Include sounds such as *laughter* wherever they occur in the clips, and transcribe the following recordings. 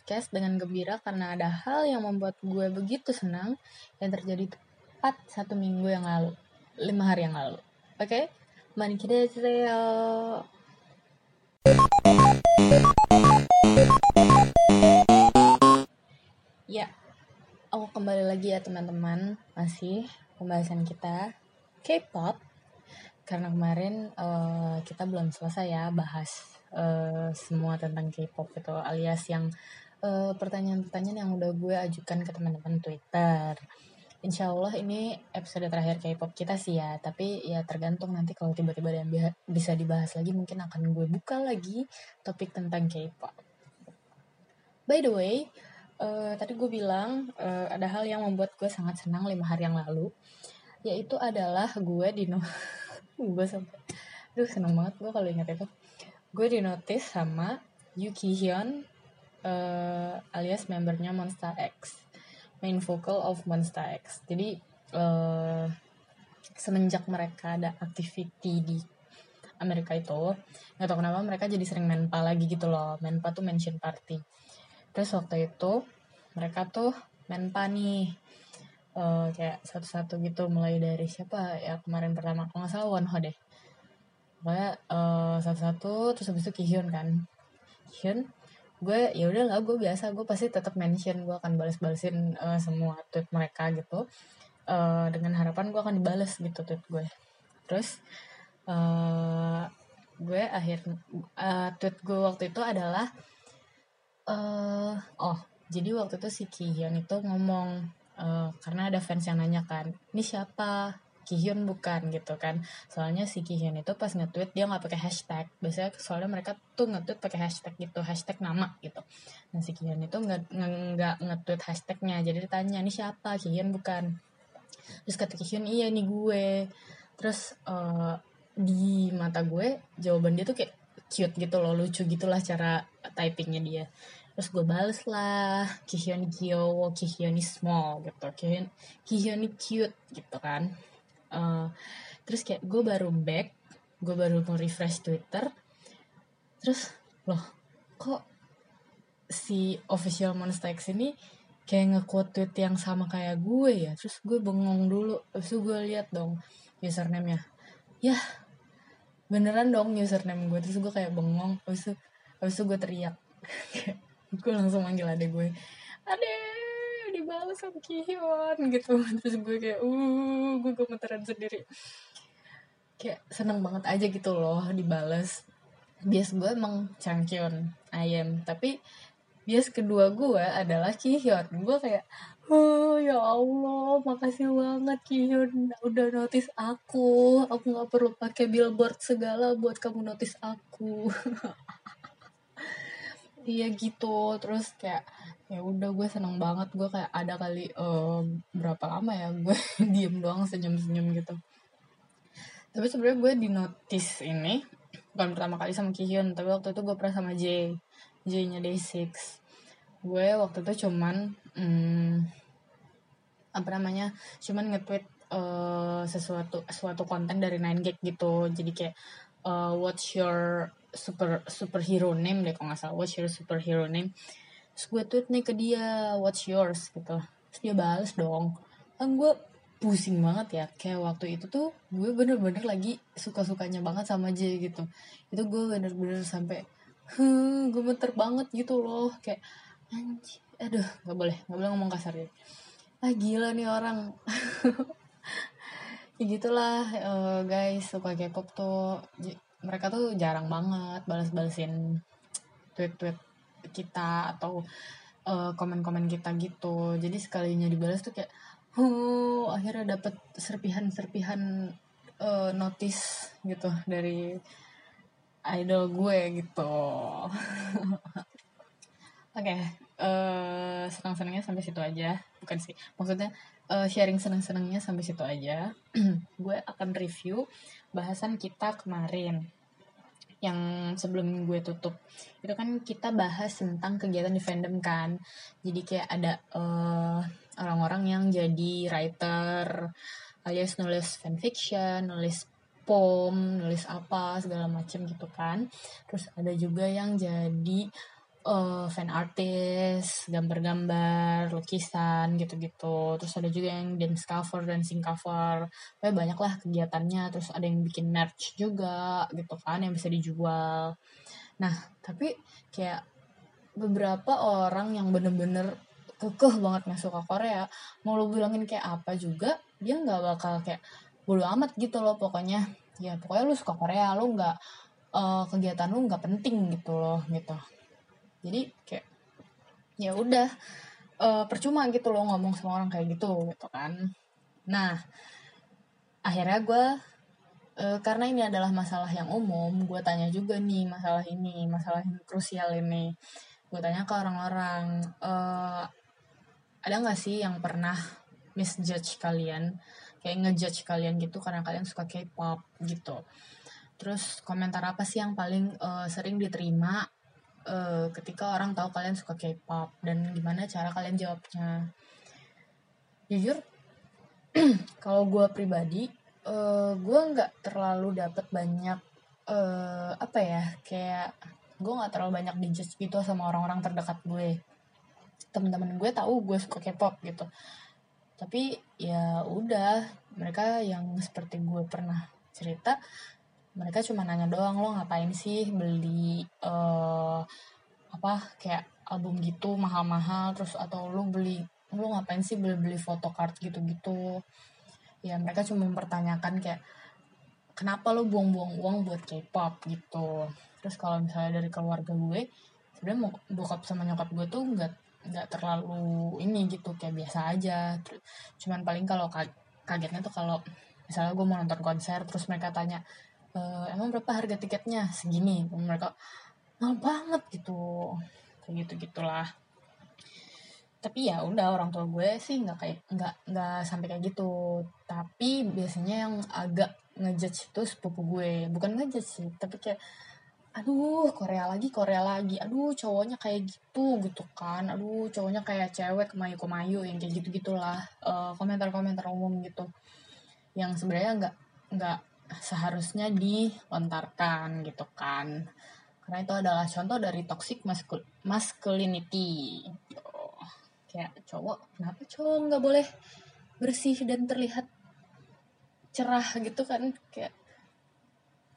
podcast dengan gembira karena ada hal yang membuat gue begitu senang yang terjadi tepat satu minggu yang lalu, lima hari yang lalu. Oke, okay? mari kita Ya, aku kembali lagi ya teman-teman, masih pembahasan kita K-pop karena kemarin uh, kita belum selesai ya bahas uh, semua tentang K-pop itu alias yang eh, pertanyaan-pertanyaan yang udah gue ajukan ke teman-teman Twitter. Insya Allah ini episode terakhir K-pop kita sih ya, tapi ya tergantung nanti kalau tiba-tiba ada yang bisa dibahas lagi mungkin akan gue buka lagi topik tentang K-pop. By the way, uh, tadi gue bilang uh, ada hal yang membuat gue sangat senang lima hari yang lalu, yaitu adalah gue di no *laughs* gue sampai aduh seneng banget gue kalau ingat itu gue di notice sama Yuki Hyun uh, alias membernya Monster X. Main vocal of Monster X. Jadi uh, semenjak mereka ada activity di Amerika itu nggak tau kenapa mereka jadi sering menpa lagi gitu loh. Menpa tuh mention party. Terus waktu itu mereka tuh menpa nih. Uh, kayak satu-satu gitu mulai dari siapa ya kemarin pertama. Kalau nggak salah Wonho deh. Pokoknya uh, satu-satu terus habis itu Kihyun kan. Kihyun gue ya udah lah gue biasa gue pasti tetap mention gue akan balas-balesin uh, semua tweet mereka gitu. Uh, dengan harapan gue akan dibales gitu tweet gue. Terus uh, gue akhir uh, tweet gue waktu itu adalah uh, oh jadi waktu itu si Kihyun itu ngomong uh, karena ada fans yang nanya kan ini siapa Kihyun bukan gitu kan. Soalnya si Kihyun itu pas nge-tweet dia nggak pakai hashtag. Biasanya soalnya mereka tuh nge-tweet pakai hashtag gitu hashtag nama gitu. Nah si Kihyun itu nggak nggak nge-tweet hashtagnya. Jadi ditanya ini siapa? Kihyun bukan. Terus kata Kihyun iya nih gue. Terus uh, di mata gue jawaban dia tuh kayak cute gitu loh lucu gitulah cara typingnya dia. Terus gue bales lah Kihyun Kyo Kihyun small gitu. Kihyun Kihyun cute gitu kan uh, terus kayak gue baru back gue baru mau refresh Twitter. Terus loh kok si official Monster X ini kayak nge-quote tweet yang sama kayak gue ya? Terus gue bengong dulu. Terus gue lihat dong username-nya. Ya beneran dong username gue. Terus gue kayak bengong. Terus habis itu gue teriak. *laughs* Gue langsung manggil adek gue. Adek sama Kihyun gitu. *laughs* Terus gue kayak uh gue gemeteran sendiri. Kayak seneng banget aja gitu loh dibalas bias gue emang Changkyun ayam tapi bias kedua gue adalah Kihyun gue kayak Oh ya Allah, makasih banget Kihyun udah notice aku. Aku nggak perlu pakai billboard segala buat kamu notice aku. *laughs* iya gitu. Terus kayak ya udah gue seneng banget. Gue kayak ada kali uh, berapa lama ya gue *laughs* diem doang senyum senyum gitu. Tapi sebenarnya gue di notice ini bukan pertama kali sama Kihyun tapi waktu itu gue pernah sama J J nya Day6 gue waktu itu cuman hmm, apa namanya cuman nge-tweet uh, sesuatu suatu konten dari Nine Gag gitu. Jadi kayak uh, what's your super superhero name deh kalau nggak salah. What's your superhero name? Terus gue tweet nih ke dia what's yours? Gitu. Terus dia balas dong. Kan gue pusing banget ya. Kayak waktu itu tuh gue bener-bener lagi suka-sukanya banget sama J gitu. Itu gue bener-bener sampai huh, gue bener banget gitu loh. Kayak anjir aduh nggak boleh nggak boleh ngomong kasar ya. Ah gila nih orang. *laughs* Ya gitulah uh, guys suka K-pop tuh mereka tuh jarang banget balas-balesin tweet-tweet kita atau komen komen-komen kita gitu. Jadi sekalinya dibalas tuh kayak huh akhirnya dapet serpihan-serpihan uh, notice gitu dari idol gue gitu. *laughs* Oke okay, uh, senang-senangnya sampai situ aja. Bukan sih maksudnya uh, sharing senang-senangnya sampai situ aja. *clears throat* Gue akan review bahasan kita kemarin yang sebelum gue tutup. Itu kan kita bahas tentang kegiatan di fandom kan. Jadi kayak ada eh, orang-orang yang jadi writer alias nulis fanfiction nulis pom nulis apa segala macem gitu kan. Terus ada juga yang jadi uh, fan artist, gambar-gambar, lukisan gitu-gitu. Terus ada juga yang dance cover, dancing cover. Kayak banyak lah kegiatannya. Terus ada yang bikin merch juga gitu kan yang bisa dijual. Nah, tapi kayak beberapa orang yang bener-bener kekeh banget gak suka Korea mau lo bilangin kayak apa juga dia nggak bakal kayak bulu amat gitu loh pokoknya ya pokoknya lu suka Korea lu nggak uh, kegiatan lu nggak penting gitu loh gitu jadi kayak ya udah uh, percuma gitu loh ngomong sama orang kayak gitu gitu kan. Nah akhirnya gue uh, karena ini adalah masalah yang umum gue tanya juga nih masalah ini masalah yang krusial ini. Gue tanya ke orang-orang uh, ada nggak sih yang pernah misjudge kalian? Kayak ngejudge kalian gitu karena kalian suka K-pop gitu. Terus komentar apa sih yang paling uh, sering diterima uh, ketika orang tahu kalian suka K-pop dan gimana cara kalian jawabnya. Jujur *clears throat* kalau gue pribadi uh, eh, gue nggak terlalu dapat banyak uh, apa ya kayak gue nggak terlalu banyak dijudge gitu sama orang-orang terdekat gue. Teman-teman gue tahu gue suka K-pop gitu. Tapi ya udah mereka yang seperti gue pernah cerita mereka cuma nanya doang lo ngapain sih beli uh, apa kayak album gitu mahal-mahal terus atau lu beli lu ngapain sih beli-beli photocard gitu-gitu? Ya mereka cuma mempertanyakan kayak kenapa lu buang-buang uang buat K-pop? gitu. Terus kalau misalnya dari keluarga gue sebenarnya bokap sama nyokap gue tuh nggak nggak terlalu ini gitu kayak biasa aja. Cuman paling kalau kagetnya tuh kalau misalnya gue mau nonton konser terus mereka tanya e, emang berapa harga tiketnya? Segini. Mereka mahal banget gitu. Kayak gitu gitulah tapi ya udah orang tua gue sih nggak kayak nggak nggak sampai kayak gitu. Tapi biasanya yang agak ngejudge itu sepupu gue. Bukan ngejudge sih tapi kayak aduh Korea lagi Korea lagi. Aduh cowoknya kayak gitu gitu kan. Aduh cowoknya kayak cewek kemayu kemayu yang kayak gitu gitulah uh, komentar komentar umum gitu. Yang sebenarnya nggak nggak seharusnya dilontarkan gitu kan. Karena itu adalah contoh dari toxic masculinity. Kayak cowok kenapa cowok nggak boleh bersih dan terlihat cerah gitu kan? Kayak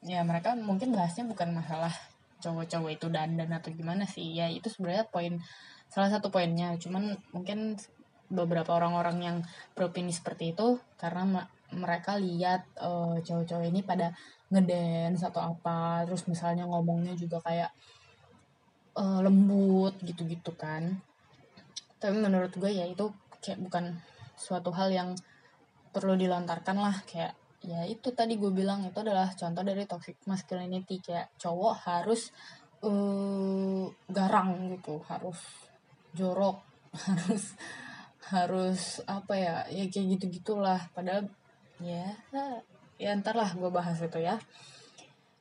ya mereka mungkin bahasnya bukan masalah cowok-cowok itu dandan atau gimana sih. Ya itu sebenarnya poin salah satu poinnya. Cuman mungkin beberapa orang-orang yang beropini seperti itu karena mereka lihat uh, cowok-cowok ini pada ngedance atau apa terus misalnya ngomongnya juga kayak uh, lembut gitu-gitu kan. Tapi menurut gue ya itu kayak bukan suatu hal yang perlu dilontarkan lah kayak ya itu tadi gue bilang itu adalah contoh dari toxic masculinity kayak cowok harus uh, garang gitu harus jorok *laughs* harus harus apa ya ya kayak gitu gitulah padahal ya ya ntar lah gue bahas itu ya.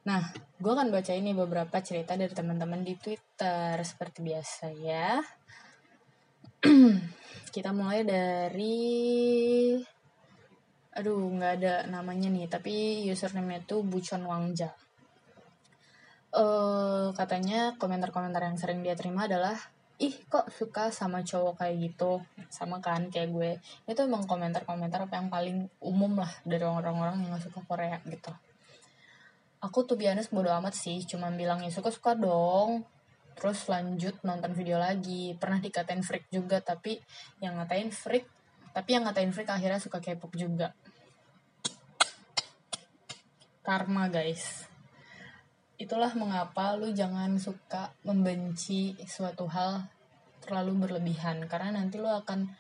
Nah gue akan baca ini beberapa cerita dari teman-teman di twitter seperti biasa ya. *clears throat* Kita mulai dari aduh nggak ada namanya nih tapi username itu Bucon Wangja. Uh, katanya komentar-komentar yang sering dia terima adalah ih kok suka sama cowok kayak gitu? Sama kan kayak gue. Itu emang komentar-komentar apa yang paling umum lah dari orang-orang yang gak suka Korea gitu. Aku tuh biasa bodo amat sih. Cuma bilang ya suka-suka dong. Terus lanjut nonton video lagi. Pernah dikatain freak juga tapi yang ngatain freak tapi yang ngatain freak akhirnya suka K-pop juga. Karma guys. Itulah mengapa lu jangan suka membenci suatu hal terlalu berlebihan karena nanti lu akan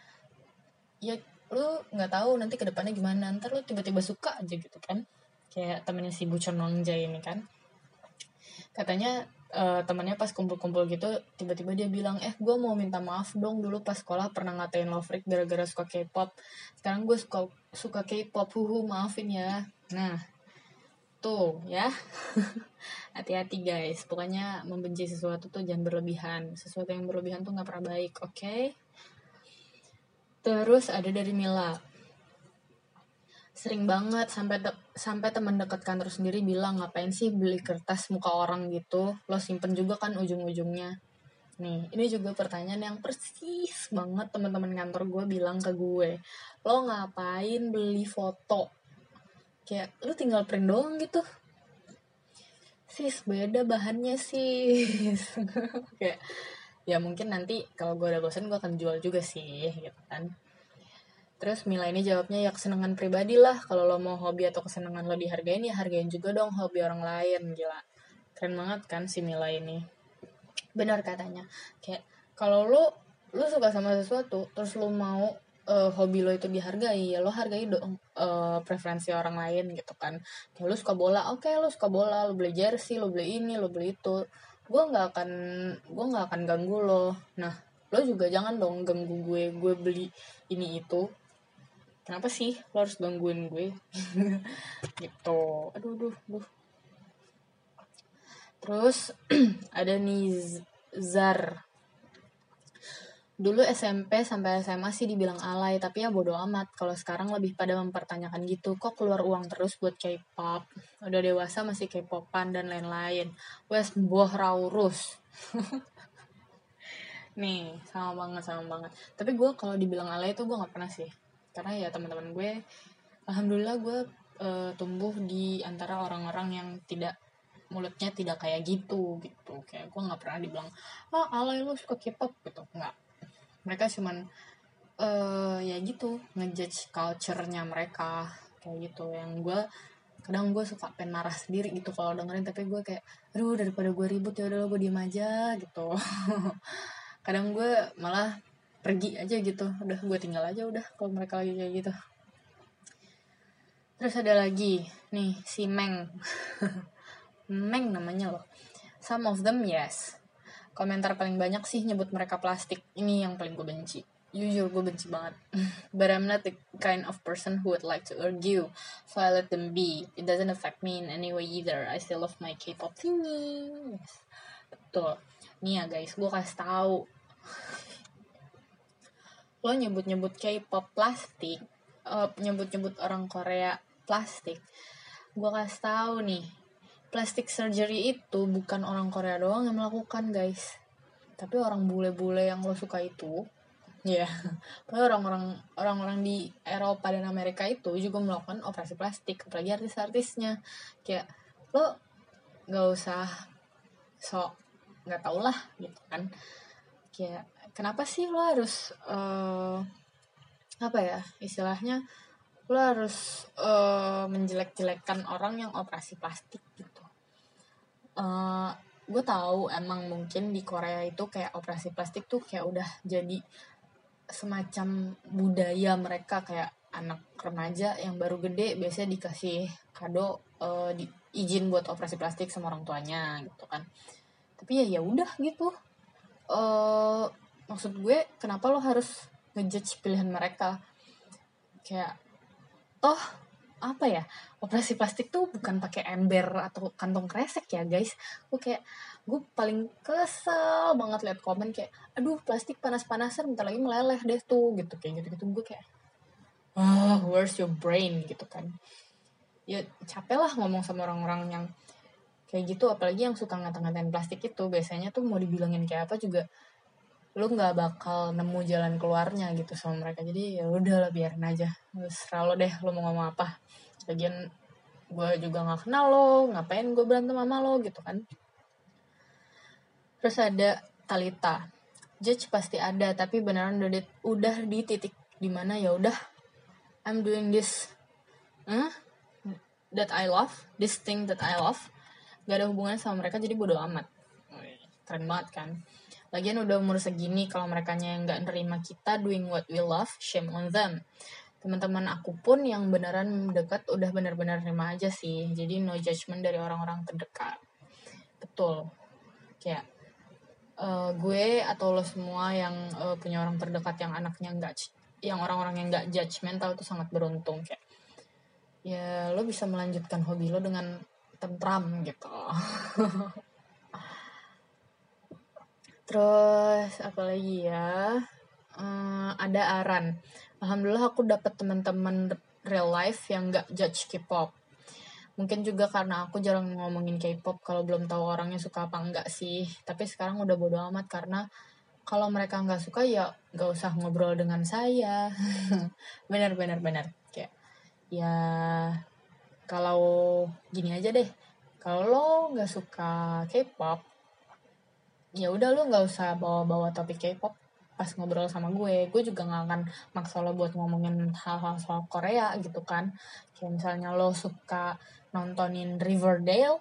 ya lu nggak tahu nanti ke depannya gimana ntar lu tiba-tiba suka aja gitu kan. Kayak temennya si Bucon Wangja ini kan. Katanya uh, temennya pas kumpul-kumpul gitu tiba-tiba dia bilang eh gue mau minta maaf dong dulu pas sekolah pernah ngatain love freak gara-gara suka K-pop. Sekarang gue suka suka K-pop huhu maafin ya. Nah tuh ya. *laughs* Hati-hati guys. Pokoknya membenci sesuatu tuh jangan berlebihan. Sesuatu yang berlebihan tuh nggak pernah baik oke? Okay? terus ada dari Mila. Sering banget sampai de sampai teman dekat kantor sendiri bilang ngapain sih beli kertas muka orang gitu? Lo simpen juga kan ujung-ujungnya. Nih ini juga pertanyaan yang persis banget teman-teman kantor gue bilang ke gue. Lo ngapain beli foto kayak lu tinggal print doang gitu. Sis beda bahannya sis. *laughs* Kayak ya mungkin nanti kalau gue udah bosan gue akan jual juga sih gitu kan. Terus Mila ini jawabnya ya kesenangan pribadi lah. Kalau lo mau hobi atau kesenangan lo dihargain ya hargain juga dong hobi orang lain. Gila. Keren banget kan si Mila ini. Benar katanya. Kayak kalau lo lo suka sama sesuatu terus lo mau uh, hobi lo itu dihargai ya lo hargai dong uh, preferensi orang lain gitu kan. Kayak lo suka bola oke okay, lo suka bola lo beli jersey lo beli ini lo beli itu. Gue nggak akan gue nggak akan ganggu lo. Nah lo juga jangan dong ganggu gue gue beli ini itu. Kenapa sih lo harus gangguin gue? *laughs* Gitu. Aduh aduh aduh. Terus *clears throat* ada nih Zar Dulu SMP sampai SMA sih dibilang alay, tapi ya bodo amat. Kalau sekarang lebih pada mempertanyakan gitu, kok keluar uang terus buat K-pop? Udah dewasa masih K-popan dan lain-lain. Wes boh raurus. *laughs* Nih, sama banget, sama banget. Tapi gue kalau dibilang alay itu gue gak pernah sih. Karena ya teman-teman gue, alhamdulillah gue uh, tumbuh di antara orang-orang yang tidak mulutnya tidak kayak gitu gitu kayak gue nggak pernah dibilang ah alay lu suka K-pop gitu nggak mereka cuman uh, ya gitu ngejudge culture-nya mereka kayak gitu. Yang gue kadang gue suka pengen marah sendiri gitu kalau dengerin tapi gue kayak aduh daripada gue ribut ya udah gue diem aja gitu. *laughs* Kadang gue malah pergi aja gitu. Udah gue tinggal aja udah kalau mereka lagi kayak gitu. Terus ada lagi nih si Meng. *laughs* Meng namanya loh. Some of them yes komentar paling banyak sih nyebut mereka plastik. Ini yang paling gue benci. Jujur gue benci banget. *laughs* But I'm not the kind of person who would like to argue so I let them be. It doesn't affect me in any way either. I still love my K-pop thingy yes. betul. Nih ya guys gue kasih tahu. Lo nyebut-nyebut K-pop plastik uh, nyebut-nyebut orang Korea plastik. Gue kasih tahu nih plastic surgery itu bukan orang Korea doang yang melakukan guys. Tapi orang bule-bule yang lo suka itu ya. *laughs* Yeah. orang-orang orang-orang di Eropa dan Amerika itu juga melakukan operasi plastik apalagi artis-artisnya. Kayak lo nggak usah sok nggak tau lah gitu kan. Kayak kenapa sih lo harus uh, apa ya istilahnya? Lo harus uh, menjelek-jelekkan orang yang operasi plastik gitu uh, eh, gue tahu emang mungkin di Korea itu kayak operasi plastik tuh kayak udah jadi semacam budaya mereka kayak anak remaja yang baru gede biasanya dikasih kado uh, di, izin buat operasi plastik sama orang tuanya gitu kan. Tapi ya ya udah gitu. Uh, maksud gue kenapa lo harus ngejudge pilihan mereka? Kayak toh apa ya operasi plastik tuh bukan pakai ember atau kantong kresek ya guys. Gue kayak gue paling kesel banget liat komen kayak aduh plastik panas-panasan bentar lagi meleleh deh tuh gitu kayak gitu gitu gue kayak ah oh, where's your brain? gitu kan. Ya capek lah ngomong sama orang-orang yang kayak gitu apalagi yang suka ngata-ngatain plastik itu. Biasanya tuh mau dibilangin kayak apa juga lu nggak bakal nemu jalan keluarnya gitu sama mereka. Jadi ya udah lah biarin aja. Selalu deh lu mau ngomong apa. Lagian gue juga nggak kenal lo ngapain gue berantem sama lo gitu kan. Terus ada Talita. Judge pasti ada tapi beneran udah di, udah di titik di mana ya udah I'm doing this huh? that I love this thing that I love. Gak ada hubungan sama mereka jadi bodo amat. Keren banget kan Lagian udah umur segini kalau mereka yang nggak nerima kita doing what we love, shame on them. Teman-teman aku pun yang beneran dekat udah bener-bener nerima aja sih. Jadi no judgment dari orang-orang terdekat. Betul. Kayak uh, gue atau lo semua yang uh, punya orang terdekat yang anaknya nggak yang orang-orang yang nggak judgmental itu sangat beruntung kayak ya lo bisa melanjutkan hobi lo dengan tentram gitu *laughs* Terus apa lagi ya? Uh, ada Aran. Alhamdulillah aku dapat teman-teman real life yang gak judge K-pop. mungkin juga karena aku jarang ngomongin K-pop kalau belum tahu orangnya suka apa enggak sih tapi sekarang udah bodo amat karena kalau mereka nggak suka ya nggak usah ngobrol dengan saya *laughs* benar benar benar kayak ya kalau gini aja deh kalau lo nggak suka K-pop ya udah lo nggak usah bawa-bawa topik K-pop pas ngobrol sama gue. Gue juga nggak akan maksa lo buat ngomongin hal-hal soal Korea gitu kan. Kayak misalnya lo suka nontonin Riverdale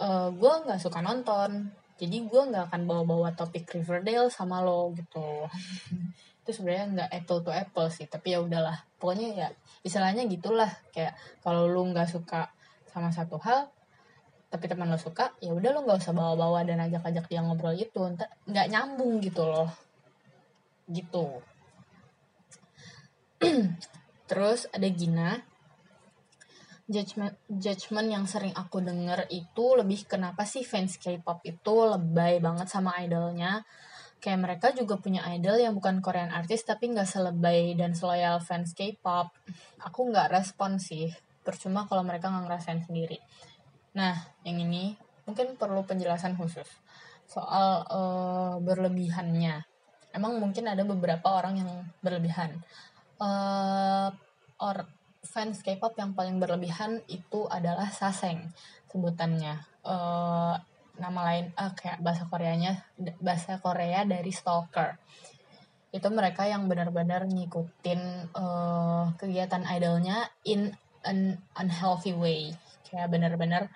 uh, gue nggak suka nonton. Jadi gue nggak akan bawa-bawa topik Riverdale sama lo gitu. *laughs* Itu sebenarnya nggak apple to apple sih tapi ya udahlah. Pokoknya ya istilahnya gitulah. Kayak kalau lo nggak suka sama satu hal tapi teman lo suka ya udah lo nggak usah bawa-bawa dan ajak-ajak dia ngobrol gitu. Nggak nyambung gitu loh. Gitu. *clears throat* Terus ada Gina. Judgment judgment yang sering aku denger itu lebih kenapa sih fans K-pop itu lebay banget sama idolnya? Kayak mereka juga punya idol yang bukan Korean artis tapi nggak selebay dan seloyal fans K-pop. Aku nggak respon sih. Percuma kalau mereka nggak ngerasain sendiri nah yang ini mungkin perlu penjelasan khusus soal uh, berlebihannya. Emang mungkin ada beberapa orang yang berlebihan. Uh, or fans K-pop yang paling berlebihan itu adalah saseng sebutannya. Uh, nama lain uh, kayak bahasa Koreanya bahasa Korea dari stalker. Itu mereka yang benar-benar ngikutin uh, kegiatan idolnya in an unhealthy way kayak benar-benar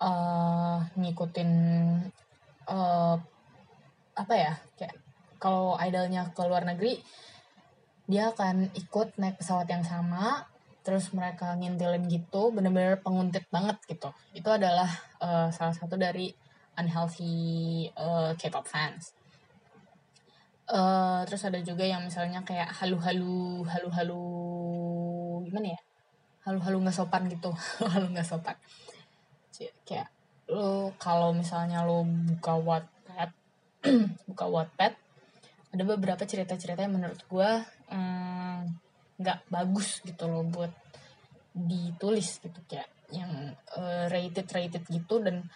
uh, ngikutin uh, apa ya kayak kalau idolnya ke luar negeri dia akan ikut naik pesawat yang sama terus mereka ngintilin gitu bener-bener penguntit banget gitu. Itu adalah uh, salah satu dari unhealthy uh, K-pop fans. Uh, terus ada juga yang misalnya kayak halu-halu halu-halu gimana ya halu-halu nggak sopan gitu. *laughs* Halu nggak sopan. Kayak lo kalau misalnya lo buka Wattpad *clears throat* buka Wattpad ada beberapa cerita-cerita yang menurut gue hmm, nggak bagus gitu loh buat ditulis gitu kayak yang uh, rated rated gitu dan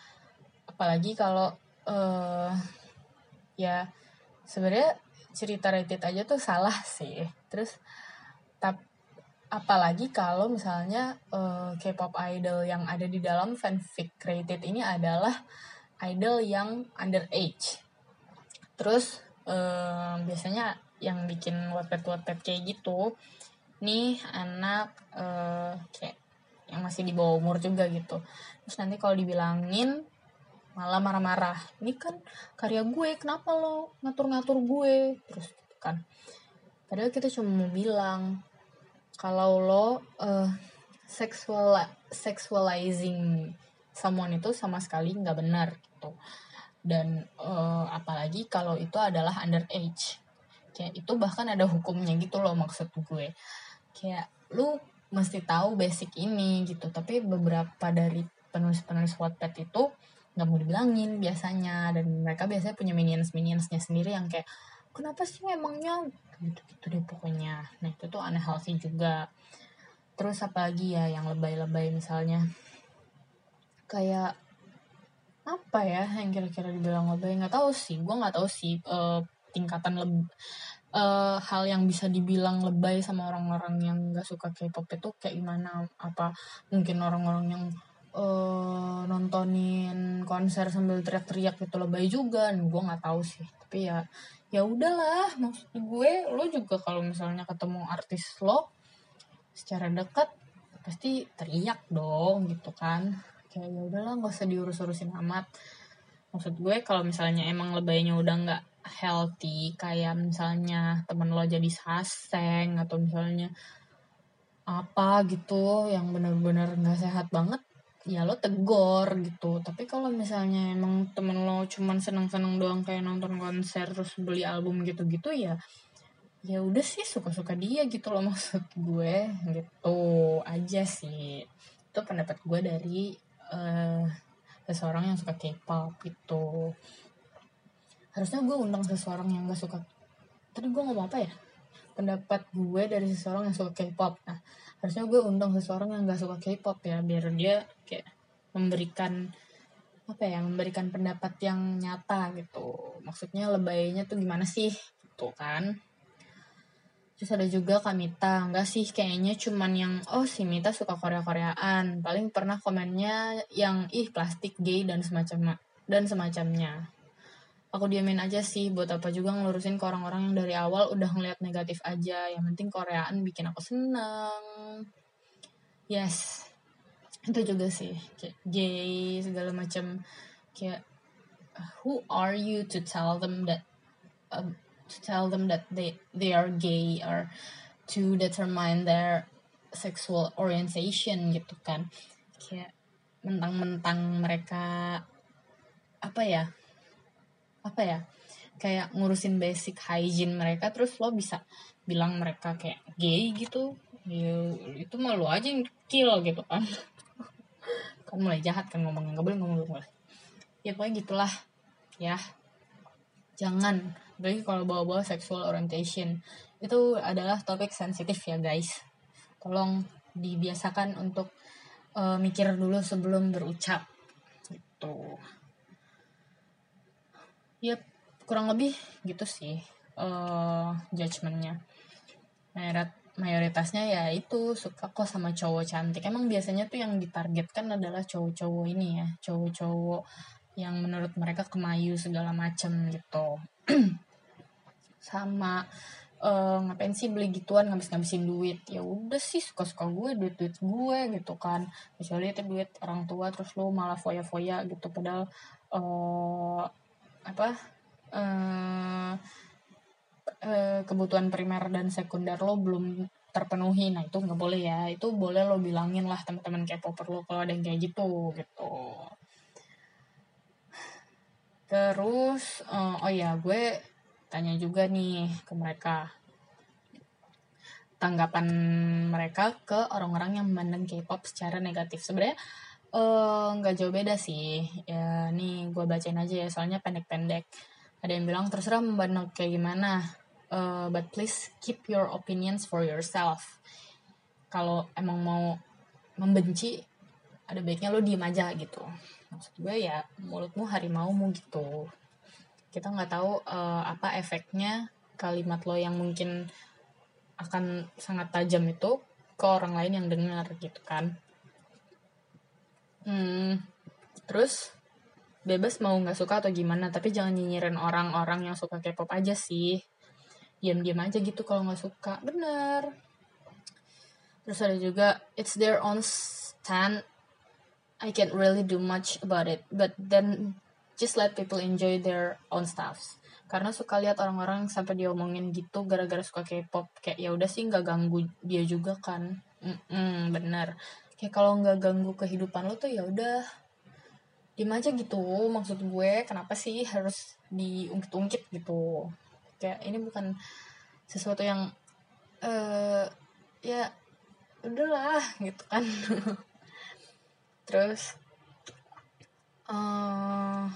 apalagi kalau uh, ya sebenarnya cerita rated aja tuh salah sih. Terus tap apalagi kalau misalnya uh, K-pop idol yang ada di dalam fanfic rated ini adalah idol yang underage. Terus uh, biasanya yang bikin wattpad wattpad kayak gitu nih anak uh, kayak yang masih di bawah umur juga gitu. Terus nanti kalau dibilangin malah marah-marah. Ini kan karya gue kenapa lo ngatur-ngatur gue? Terus gitu kan. Padahal kita cuma mau bilang kalau lo uh, sexual sexualizing someone itu sama sekali nggak benar gitu. Dan uh, apalagi kalau itu adalah underage kayak itu bahkan ada hukumnya gitu loh maksud gue. Kayak lu mesti tahu basic ini gitu. Tapi beberapa dari penulis-penulis Wattpad itu nggak mau dibilangin biasanya. Dan mereka biasanya punya minions minionsnya sendiri yang kayak kenapa sih emangnya gitu gitu deh pokoknya. Nah itu tuh aneh hal sih juga. Terus apa lagi ya yang lebay-lebay misalnya? Kayak apa ya yang kira-kira dibilang lebay? Nggak tahu sih. Gue nggak tahu sih uh, tingkatan lebih uh, hal yang bisa dibilang lebay sama orang-orang yang gak suka K-pop itu kayak gimana? Apa mungkin orang-orang yang nontonin konser sambil teriak-teriak itu lebay juga gue nggak tahu sih. Tapi ya ya udahlah. Maksud gue lo juga kalau misalnya ketemu artis lo secara dekat pasti teriak dong gitu kan. Kayak ya udahlah nggak usah diurus-urusin amat. Maksud gue kalau misalnya emang lebaynya udah nggak healthy kayak misalnya temen lo jadi saseng atau misalnya apa gitu yang bener-bener nggak sehat banget ya lo tegor gitu. Tapi kalau misalnya emang temen lo cuman seneng-seneng doang kayak nonton konser terus beli album gitu-gitu ya ya udah sih suka-suka dia gitu loh *laughs* maksud gue gitu aja sih. Itu pendapat gue dari uh, seseorang yang suka K-pop gitu. Harusnya gue undang seseorang yang gak suka tadi gue ngomong apa ya? Pendapat gue dari seseorang yang suka K-pop. Nah harusnya gue undang seseorang yang gak suka K-pop ya biar dia kayak memberikan apa ya memberikan pendapat yang nyata gitu maksudnya lebaynya tuh gimana sih gitu kan Terus ada juga Kak Mita, enggak sih kayaknya cuman yang, oh si Mita suka Korea-Koreaan. Paling pernah komennya yang, ih plastik gay dan semacam dan semacamnya. Aku diamin aja sih, buat apa juga ngelurusin ke orang-orang yang dari awal udah ngeliat negatif aja. Yang penting Koreaan bikin aku seneng. Yes, itu juga sih. Kayak gay, segala macam. Kayak, who are you to tell them that um, to tell them that they they are gay or to determine their sexual orientation gitu kan kayak mentang-mentang mereka apa ya apa ya kayak ngurusin basic hygiene mereka terus lo bisa bilang mereka kayak gay gitu ya, itu malu aja yang kill gitu kan. *laughs* Kan mulai jahat kan ngomongnya nggak boleh ngomong boleh. Ya pokoknya gitulah ya. Jangan apalagi kalau bawa-bawa sexual orientation. Itu adalah topik sensitif ya guys. Tolong dibiasakan untuk uh, mikir dulu sebelum berucap gitu yep kurang lebih gitu sih uh, judgementnya mayoritasnya ya itu suka kok sama cowok cantik. Emang biasanya tuh yang ditargetkan adalah cowok-cowok ini ya cowok-cowok yang menurut mereka kemayu segala macem gitu. *clears throat* Sama uh, ngapain sih beli gituan ngabis-ngabisin duit? Ya udah sih suka-suka gue duit-duit gue gitu kan. Kecuali itu duit orang tua terus lo malah foya-foya gitu. Padahal uh, apa uh, uh, kebutuhan primer dan sekunder lo belum terpenuhi. Nah itu nggak boleh ya. Itu boleh lo bilangin lah teman-teman kayak popper lo kalau ada yang kayak gitu gitu. Terus uh, oh ya gue tanya juga nih ke mereka. Tanggapan mereka ke orang-orang yang memandang K-pop secara negatif. Sebenarnya nggak uh, jauh beda sih. Ya nih gue bacain aja ya soalnya pendek-pendek. Ada yang bilang terserah memandang kayak gimana? Uh, but please keep your opinions for yourself. Kalau emang mau membenci ada baiknya lo diem aja gitu. Maksud gue ya mulutmu harimaumu gitu. Kita nggak tahu uh, apa efeknya kalimat lo yang mungkin akan sangat tajam itu ke orang lain yang dengar gitu kan hmm, terus bebas mau nggak suka atau gimana tapi jangan nyinyirin orang-orang yang suka K-pop aja sih. Diam-diam aja gitu kalau nggak suka. Bener. Terus ada juga it's their own stand. I can't really do much about it. But then just let people enjoy their own stuff. Karena suka lihat orang-orang sampai diomongin gitu gara-gara suka K-pop. Kayak ya udah sih nggak ganggu dia juga kan. Mm bener kayak kalau nggak ganggu kehidupan lo tuh ya udah. Diem aja gitu maksud gue kenapa sih harus diungkit-ungkit gitu. Kayak ini bukan sesuatu yang uh, ya udahlah gitu kan. *laughs* Terus uh,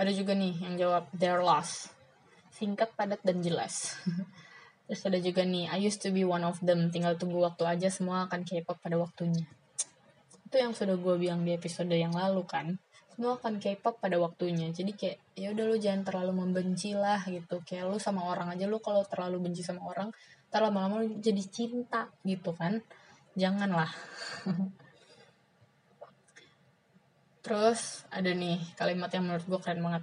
ada juga nih yang jawab their loss singkat padat dan jelas *laughs* terus ada juga nih I used to be one of them. Tinggal tunggu waktu aja semua akan K-pop pada waktunya. Itu yang sudah gue bilang di episode yang lalu kan. Semua akan K-pop pada waktunya. Jadi kayak ya udah lu jangan terlalu membenci lah gitu. Kayak lu sama orang aja lu kalau terlalu benci sama orang terlalu lama-lama lu jadi cinta gitu kan. Janganlah. *laughs* Terus ada nih kalimat yang menurut gue keren banget.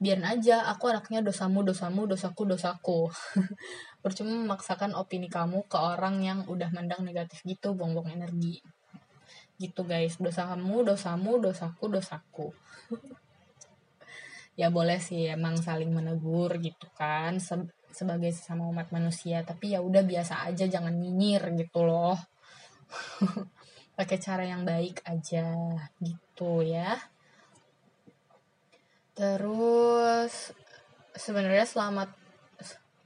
Biar aja, aku anaknya dosamu, dosamu, dosaku, dosaku. *laughs* Percuma memaksakan opini kamu ke orang yang udah mandang negatif gitu, bongbong energi. Gitu guys, dosa kamu, dosamu, dosaku, dosaku. ya boleh sih emang saling menegur gitu kan se sebagai sesama umat manusia tapi ya udah biasa aja jangan nyinyir gitu loh *laughs* pakai cara yang baik aja gitu ya terus sebenarnya selamat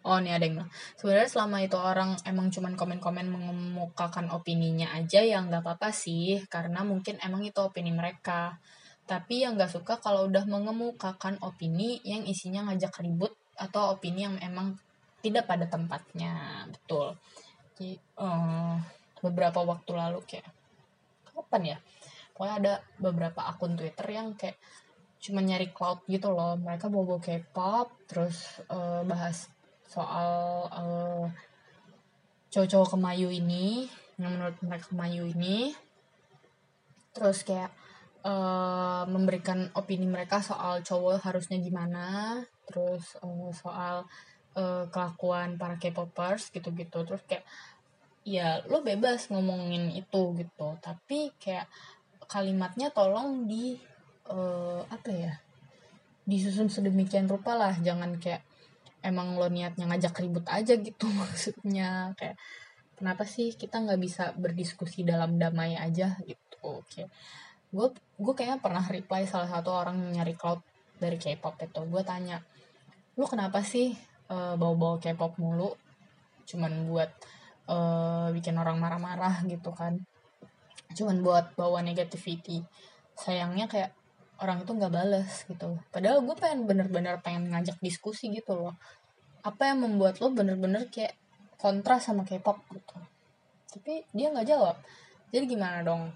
oh ini ada yang bilang. Sebenarnya selama itu orang emang cuman komen-komen mengemukakan opininya aja yang nggak apa-apa sih karena mungkin emang itu opini mereka. Tapi yang nggak suka kalau udah mengemukakan opini yang isinya ngajak ribut atau opini yang emang tidak pada tempatnya. Betul. Jadi uh, beberapa waktu lalu kayak kapan ya? Pokoknya ada beberapa akun Twitter yang kayak cuma nyari cloud gitu loh. Mereka bawa-bawa K-pop terus uh, bahas soal uh, cowok-cowok kemayu ini yang menurut mereka kemayu ini. Terus kayak uh, memberikan opini mereka soal cowok harusnya gimana. Terus uh, soal uh, kelakuan para K-popers gitu-gitu. Terus kayak ya lo bebas ngomongin itu gitu. Tapi kayak kalimatnya tolong di uh, apa ya disusun sedemikian rupa lah. Jangan kayak emang lo niatnya ngajak ribut aja gitu *laughs* maksudnya. Kayak kenapa sih kita nggak bisa berdiskusi dalam damai aja gitu. Oke. Gue gue kayaknya pernah reply salah satu orang nyari cloud dari K-pop itu. Gue tanya lu kenapa sih uh, bawa-bawa K-pop mulu? Cuman buat uh, bikin orang marah-marah gitu kan. Cuman buat bawa negativity. Sayangnya kayak orang itu nggak balas gitu. Padahal gue pengen bener-bener pengen ngajak diskusi gitu loh. Apa yang membuat lo bener-bener kayak kontra sama K-pop gitu. Tapi dia nggak jawab. Jadi gimana dong?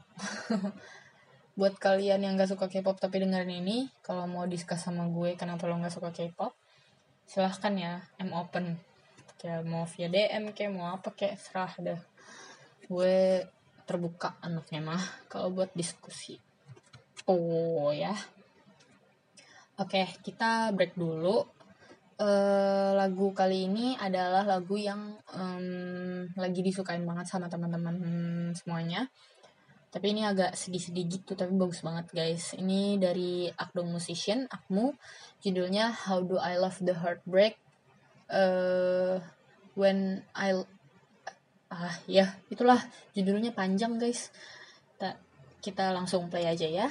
*laughs* Buat kalian yang gak suka K-pop tapi dengerin ini kalau mau diskus sama gue kenapa lo gak suka K-pop silahkan ya. I'm open. Kayak mau via DM kayak mau apa kayak serah deh. Gue terbuka anaknya mah kalau buat diskusi oh ya. Oke kita break dulu. Uh, lagu kali ini adalah lagu yang um, lagi disukain banget sama teman-teman semuanya. Tapi ini agak sedih-sedih gitu tapi bagus banget guys. Ini dari Akdong Musician Akmu. Judulnya How Do I Love the Heartbreak? Uh, when I ah ya itulah judulnya panjang guys. Kita langsung play aja ya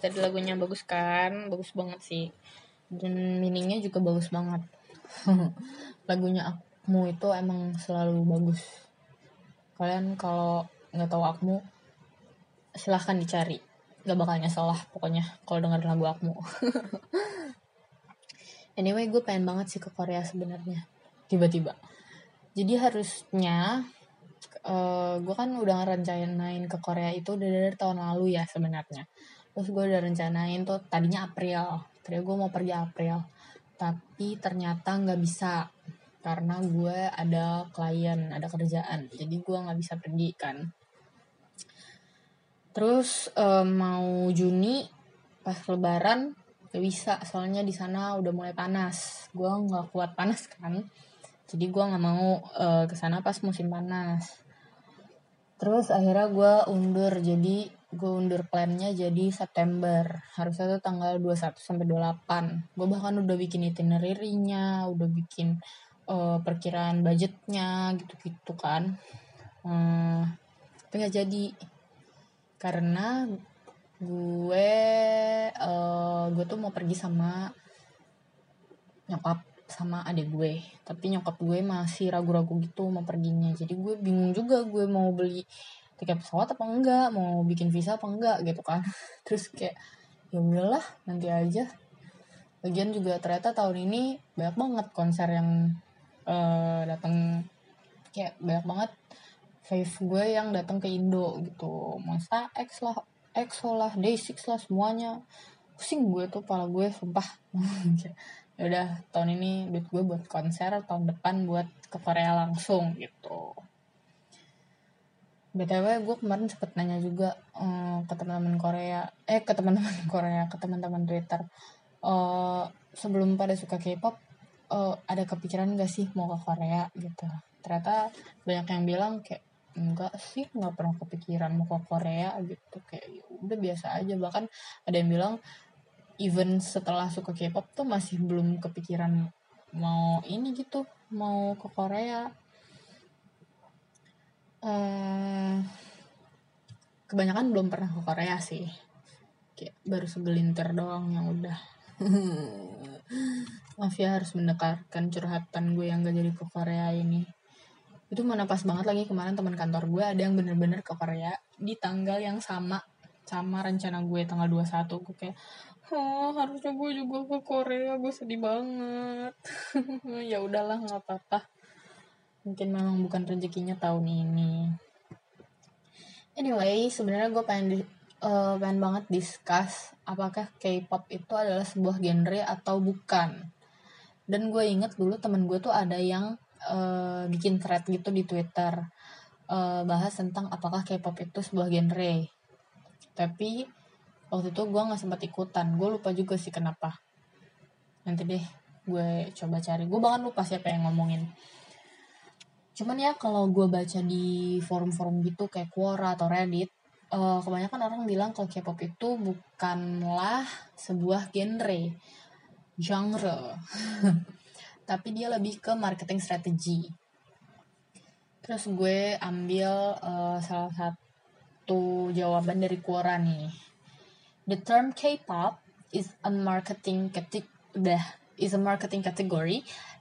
Tadi lagunya bagus kan? Bagus banget sih. Dan meaningnya juga bagus banget. *laughs* lagunya Akmu itu emang selalu bagus. Kalian kalau nggak tahu Akmu, silahkan dicari. Gak bakal nyesel lah pokoknya kalau denger lagu Akmu. *laughs* anyway, gue pengen banget sih ke Korea sebenarnya. Tiba-tiba. Jadi harusnya uh, gue kan udah ngerencanain ke Korea itu udah dari tahun lalu ya sebenarnya terus gue udah rencanain tuh tadinya April tadi gue mau pergi April. Tapi ternyata nggak bisa karena gue ada klien ada kerjaan. Jadi gue nggak bisa pergi kan. Terus uh, mau Juni pas lebaran gak bisa soalnya di sana udah mulai panas. Gue nggak kuat panas kan. Jadi gue nggak mau uh, ke sana pas musim panas. Terus akhirnya gue undur jadi gue undur plannya jadi September. Harusnya tuh tanggal 21 sampai 28 gue bahkan udah bikin itinerary-nya udah bikin uh, perkiraan budgetnya gitu-gitu kan. Uh, tapi nggak jadi. Karena gue uh, gue tuh mau pergi sama nyokap sama adik gue. Tapi nyokap gue masih ragu-ragu gitu mau perginya. Jadi gue bingung juga gue mau beli tiket pesawat apa enggak mau bikin visa apa enggak gitu kan. *laughs* Terus kayak ya udahlah nanti aja. Lagian juga ternyata tahun ini banyak banget konser yang uh, datang kayak banyak banget fave gue yang datang ke Indo gitu. Masa X lah EXO lah Day6 lah semuanya. Pusing gue tuh pala gue sumpah. *laughs* Ya udah tahun ini duit gue buat konser tahun depan buat ke Korea langsung gitu btw gue kemarin sempet nanya juga um, ke teman-teman Korea eh ke teman-teman *laughs* Korea ke teman-teman Twitter uh, sebelum pada suka K-pop uh, ada kepikiran gak sih mau ke Korea? Gitu. Ternyata banyak yang bilang kayak enggak sih nggak pernah kepikiran mau ke Korea gitu. Kayak ya udah biasa aja. Bahkan ada yang bilang even setelah suka K-pop tuh masih belum kepikiran mau ini gitu mau ke Korea um, kebanyakan belum pernah ke Korea sih. Kayak baru segelintir doang yang udah. *laughs* Maaf ya harus mendekarkan curhatan gue yang gak jadi ke Korea ini. Itu mana pas banget lagi kemarin teman kantor gue ada yang bener-bener ke Korea di tanggal yang sama sama rencana gue tanggal 21 gue kayak oh harusnya gue juga ke Korea gue sedih banget. *laughs* Ya udahlah nggak apa-apa mungkin memang bukan rezekinya tahun ini anyway sebenarnya gue pengen di, uh, pengen banget discuss apakah K-pop itu adalah sebuah genre atau bukan dan gue inget dulu temen gue tuh ada yang uh, bikin thread gitu di Twitter uh, bahas tentang apakah K-pop itu sebuah genre. Tapi waktu itu gue nggak sempat ikutan. Gue lupa juga sih kenapa. Nanti deh gue coba cari. Gue bahkan lupa siapa yang ngomongin. Cuman ya kalau gue baca di forum-forum gitu kayak Quora atau Reddit, uh, kebanyakan orang bilang kalau K-pop itu bukanlah sebuah genre, genre. *laughs* tapi dia lebih ke marketing strategi. Terus gue ambil uh, salah satu jawaban dari Quora nih. The term K-pop is a marketing category is a marketing category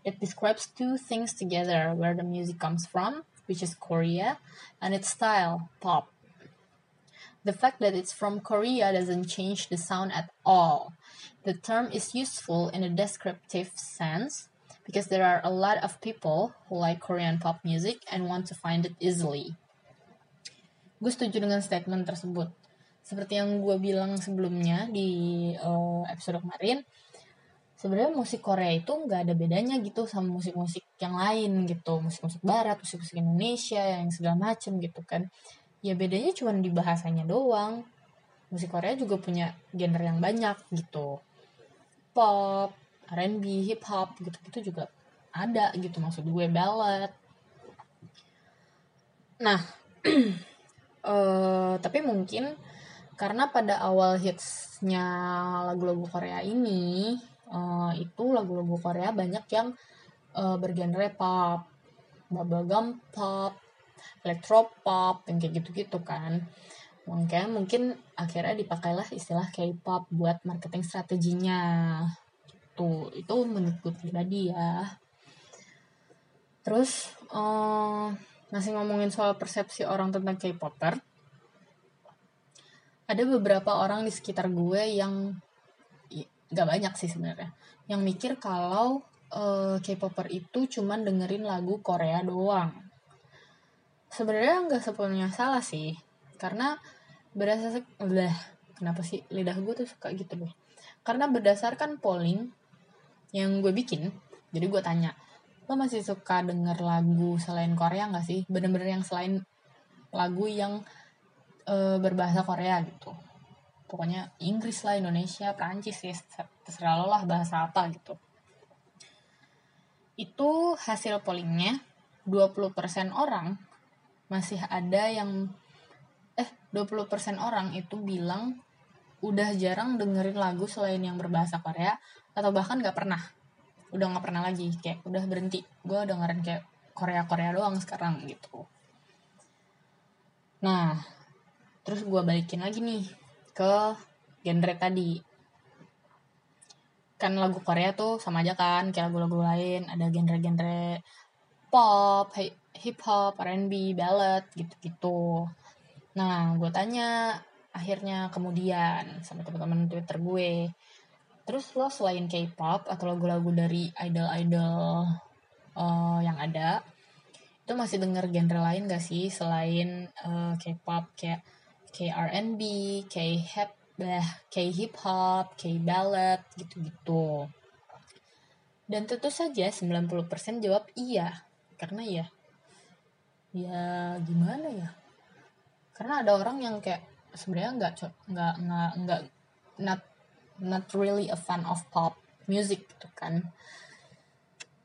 that describes two things together where the music comes from which is Korea and its style pop the fact that it's from Korea doesn't change the sound at all the term is useful in a descriptive sense because there are a lot of people who like Korean pop music and want to find it easily. Gue setuju dengan statement tersebut. Seperti yang gue bilang sebelumnya di uh, episode kemarin, sebenarnya musik Korea itu nggak ada bedanya gitu sama musik-musik yang lain gitu, musik-musik Barat, musik-musik Indonesia yang segala macem gitu kan. Ya bedanya cuma di bahasanya doang. Musik Korea juga punya genre yang banyak gitu. Pop, R&B, hip hop gitu-gitu juga ada gitu maksud gue ballad. Nah, uh, *clears throat* tapi mungkin karena pada awal hitsnya lagu-lagu Korea ini uh, itu lagu-lagu Korea banyak yang uh, bergenre pop, bubblegum pop, electropop, yang kayak gitu-gitu kan. Mungkin mungkin akhirnya dipakailah istilah K-pop buat marketing strateginya. Gitu. Itu menurut pribadi ya. Terus um, masih ngomongin soal persepsi orang tentang K-popper ada beberapa orang di sekitar gue yang gak banyak sih sebenarnya. Yang mikir kalau uh, K-popper itu cuman dengerin lagu Korea doang. Sebenarnya nggak sepenuhnya salah sih karena berdasarkan udah kenapa sih lidah gue tuh suka gitu deh. Karena berdasarkan polling yang gue bikin jadi gue tanya lo masih suka denger lagu selain Korea nggak sih? Bener-bener yang selain lagu yang uh, berbahasa Korea gitu pokoknya Inggris lah Indonesia Prancis sih terserah lo lah bahasa apa gitu. Itu hasil pollingnya 20% orang masih ada yang eh 20% orang itu bilang udah jarang dengerin lagu selain yang berbahasa Korea atau bahkan gak pernah. Udah gak pernah lagi kayak udah berhenti. Gue dengerin kayak Korea Korea doang sekarang gitu. Nah terus gue balikin lagi nih ke genre tadi. Kan lagu Korea tuh sama aja kan kayak lagu-lagu lain. Ada genre-genre pop hip hop R&B ballad gitu-gitu. Nah gue tanya akhirnya kemudian sama teman-teman Twitter gue terus lo selain K-pop atau lagu-lagu dari idol-idol uh, yang ada itu masih denger genre lain gak sih selain uh, K-pop? Kayak K-R&B, K-hip, K-hip hop, K-ballad gitu-gitu. Dan tentu saja 90% jawab iya. Karena ya ya gimana ya? Karena ada orang yang kayak sebenarnya nggak nggak nggak nggak not not really a fan of pop music gitu kan.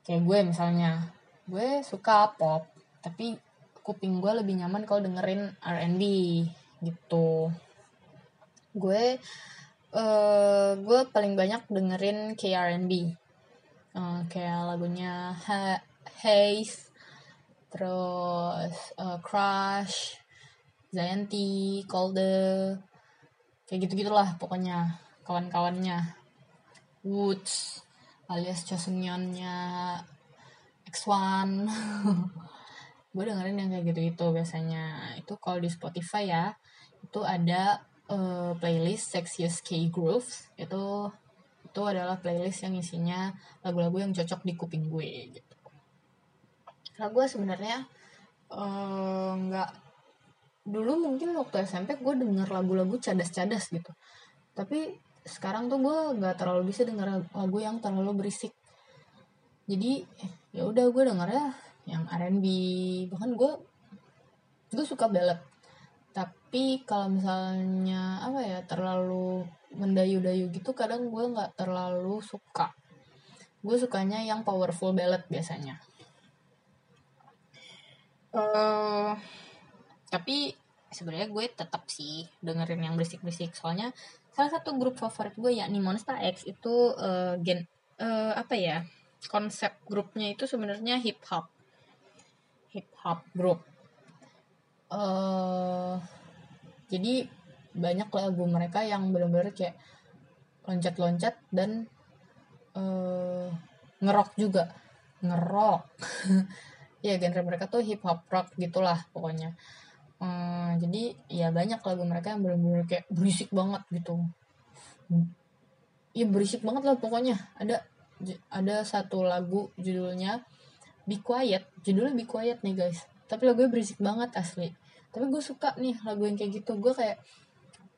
Kayak gue misalnya, gue suka pop, tapi kuping gue lebih nyaman kalau dengerin R&B gitu. Gue uh, gue paling banyak dengerin KRNB uh, eh, kayak lagunya ha Haze terus uh, Crush Zayanti Kolde kayak gitu gitulah pokoknya kawan-kawannya. Woods alias Chosunyeonnya X1 *laughs* gue dengerin yang kayak gitu itu biasanya. Itu kalau di Spotify ya itu ada uh, playlist Sexiest K Grooves itu itu adalah playlist yang isinya lagu-lagu yang cocok di kuping gue gitu. Karena gue sebenarnya eh, nggak uh, dulu mungkin waktu SMP gue denger lagu-lagu cadas-cadas gitu. Tapi sekarang tuh gue nggak terlalu bisa denger lagu yang terlalu berisik. Jadi ya udah gue dengernya yang R&B bahkan gue gue suka ballad tapi kalau misalnya apa ya terlalu mendayu-dayu gitu kadang gue nggak terlalu suka. Gue sukanya yang powerful ballad biasanya. Uh, tapi sebenarnya gue tetap sih dengerin yang berisik-berisik. Soalnya salah satu grup favorit gue yakni Monster X itu uh, gen uh, apa ya konsep grupnya itu sebenarnya hip hop. Hip hop group. Uh, jadi banyak lagu mereka yang benar-benar kayak loncat-loncat dan uh, ngerok juga. Ngerok *laughs* ya genre mereka tuh hip hop rock gitulah pokoknya. Uh, jadi ya banyak lagu mereka yang benar-benar kayak berisik banget gitu. Ya berisik banget lah pokoknya. Ada ada satu lagu judulnya Be Quiet. Judulnya Be Quiet nih guys. Tapi lagunya berisik banget asli tapi gue suka nih lagu yang kayak gitu. Gue kayak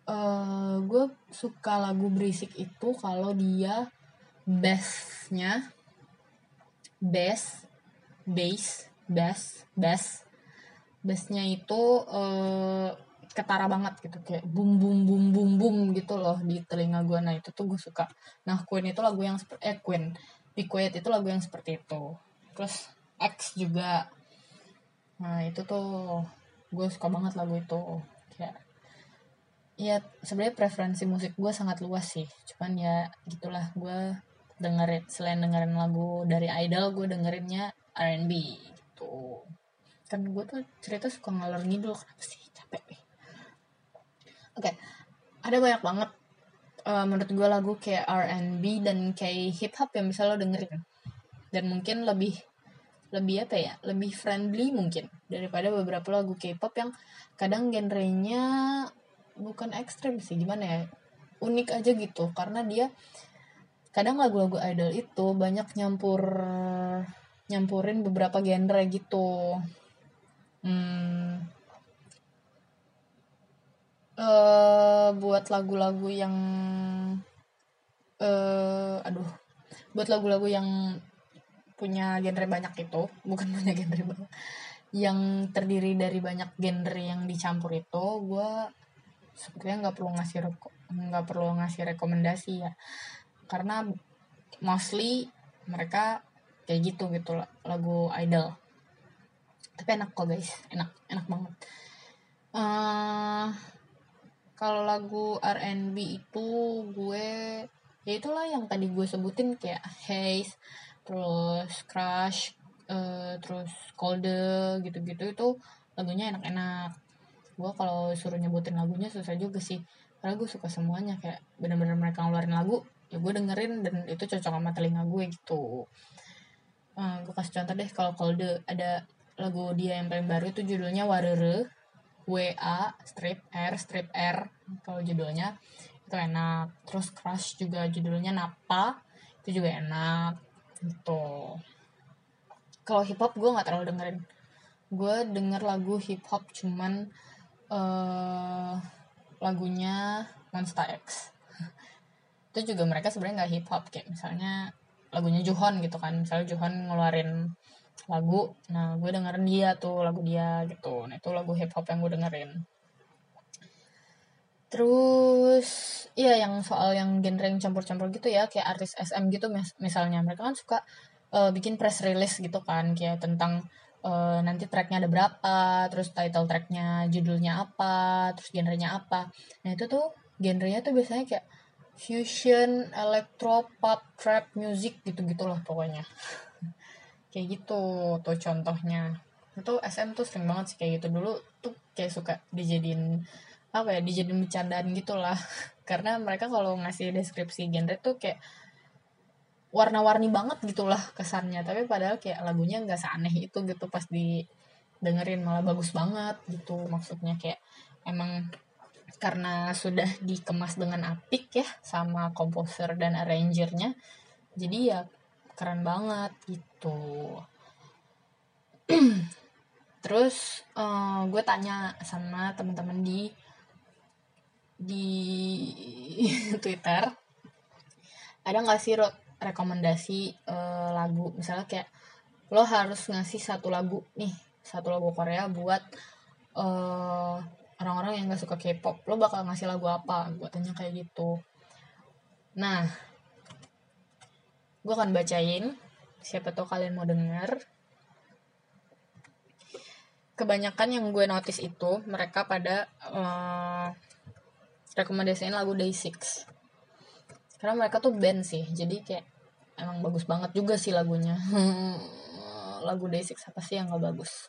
uh, gue suka lagu berisik itu kalau dia bassnya bass bass bass bass. Bassnya itu uh, ketara banget gitu. Kayak bum bum bum bum bum gitu loh di telinga gue nah itu tuh gue suka. Nah Queen itu lagu yang seperti eh Queen Be Quiet itu lagu yang seperti itu. Terus X juga. Nah itu tuh gue suka banget lagu itu. Ya ya sebenarnya preferensi musik gue sangat luas sih. Cuman ya gitulah gue dengerin selain dengerin lagu dari idol gue dengerinnya R&B gitu. Kan gue tuh cerita suka ngalor ngidul kenapa sih? Capek oke okay. ada banyak banget uh, menurut gue lagu kayak R&B dan kayak hip hop yang bisa lo dengerin. Dan mungkin lebih lebih apa ya lebih friendly mungkin daripada beberapa lagu K-pop yang kadang genrenya bukan ekstrem sih gimana ya unik aja gitu. Karena dia kadang lagu-lagu idol itu banyak nyampur nyampurin beberapa genre gitu. Hmm, uh, buat lagu-lagu yang uh, aduh buat lagu-lagu yang punya genre banyak itu *laughs* bukan punya genre banyak. Yang terdiri dari banyak genre yang dicampur itu gue sepertinya nggak perlu ngasih nggak perlu ngasih rekomendasi ya. Karena mostly mereka kayak gitu gitu lagu idol. Tapi enak kok guys. Enak enak banget. Uh, kalau lagu R&B itu gue ya itulah yang tadi gue sebutin kayak Haze terus Crush uh, terus Colder gitu-gitu itu lagunya enak-enak. Gue kalau suruh nyebutin lagunya susah juga sih. Karena gue suka semuanya kayak bener-bener mereka ngeluarin lagu ya gue dengerin dan itu cocok sama telinga gue gitu. Uh, eh, gue kasih contoh deh kalau Kolde ada lagu dia yang paling baru itu judulnya Warere W A strip R strip R kalau judulnya. Itu enak. Terus Crush juga judulnya Napa itu juga enak gitu. Kalau hip hop gue nggak terlalu dengerin. Gue denger lagu hip hop cuman uh, lagunya Monster X. *laughs* Itu juga mereka sebenarnya nggak hip hop kayak misalnya lagunya Juhon gitu kan. Misalnya Juhon ngeluarin lagu nah gue dengerin dia tuh lagu dia gitu. Nah itu lagu hip hop yang gue dengerin terus iya yang soal yang genre yang campur-campur gitu ya kayak artis SM gitu mis misalnya mereka kan suka uh, bikin press release gitu kan kayak tentang uh, nanti tracknya ada berapa terus title tracknya judulnya apa terus genrenya apa. Nah itu tuh genrenya tuh biasanya kayak fusion electro pop trap music gitu gitulah pokoknya. *laughs* Kayak gitu tuh contohnya. Itu SM tuh sering banget sih kayak gitu. Dulu tuh kayak suka dijadiin apa ya dijadiin bercandaan gitulah. *laughs* Karena mereka kalau ngasih deskripsi genre tuh kayak warna-warni banget gitulah kesannya. Tapi padahal kayak lagunya nggak seaneh itu gitu pas didengerin malah bagus banget gitu. Maksudnya kayak emang karena sudah dikemas dengan apik ya sama komposer dan arrangernya jadi ya keren banget gitu. *clears throat* Terus uh, gue tanya sama teman-teman di di *laughs* Twitter ada nggak sih rekomendasi uh, lagu? Misalnya kayak lo harus ngasih satu lagu nih satu lagu Korea buat eh, orang-orang yang gak suka K-pop lo bakal ngasih lagu apa? Gue tanya kayak gitu. Nah gue akan bacain siapa tahu kalian mau denger. Kebanyakan yang gue notice itu mereka pada uh, rekomendasiin lagu Day6 karena mereka tuh band sih jadi kayak emang bagus banget juga sih lagunya. *laughs* Lagu Day6 apa sih yang gak bagus?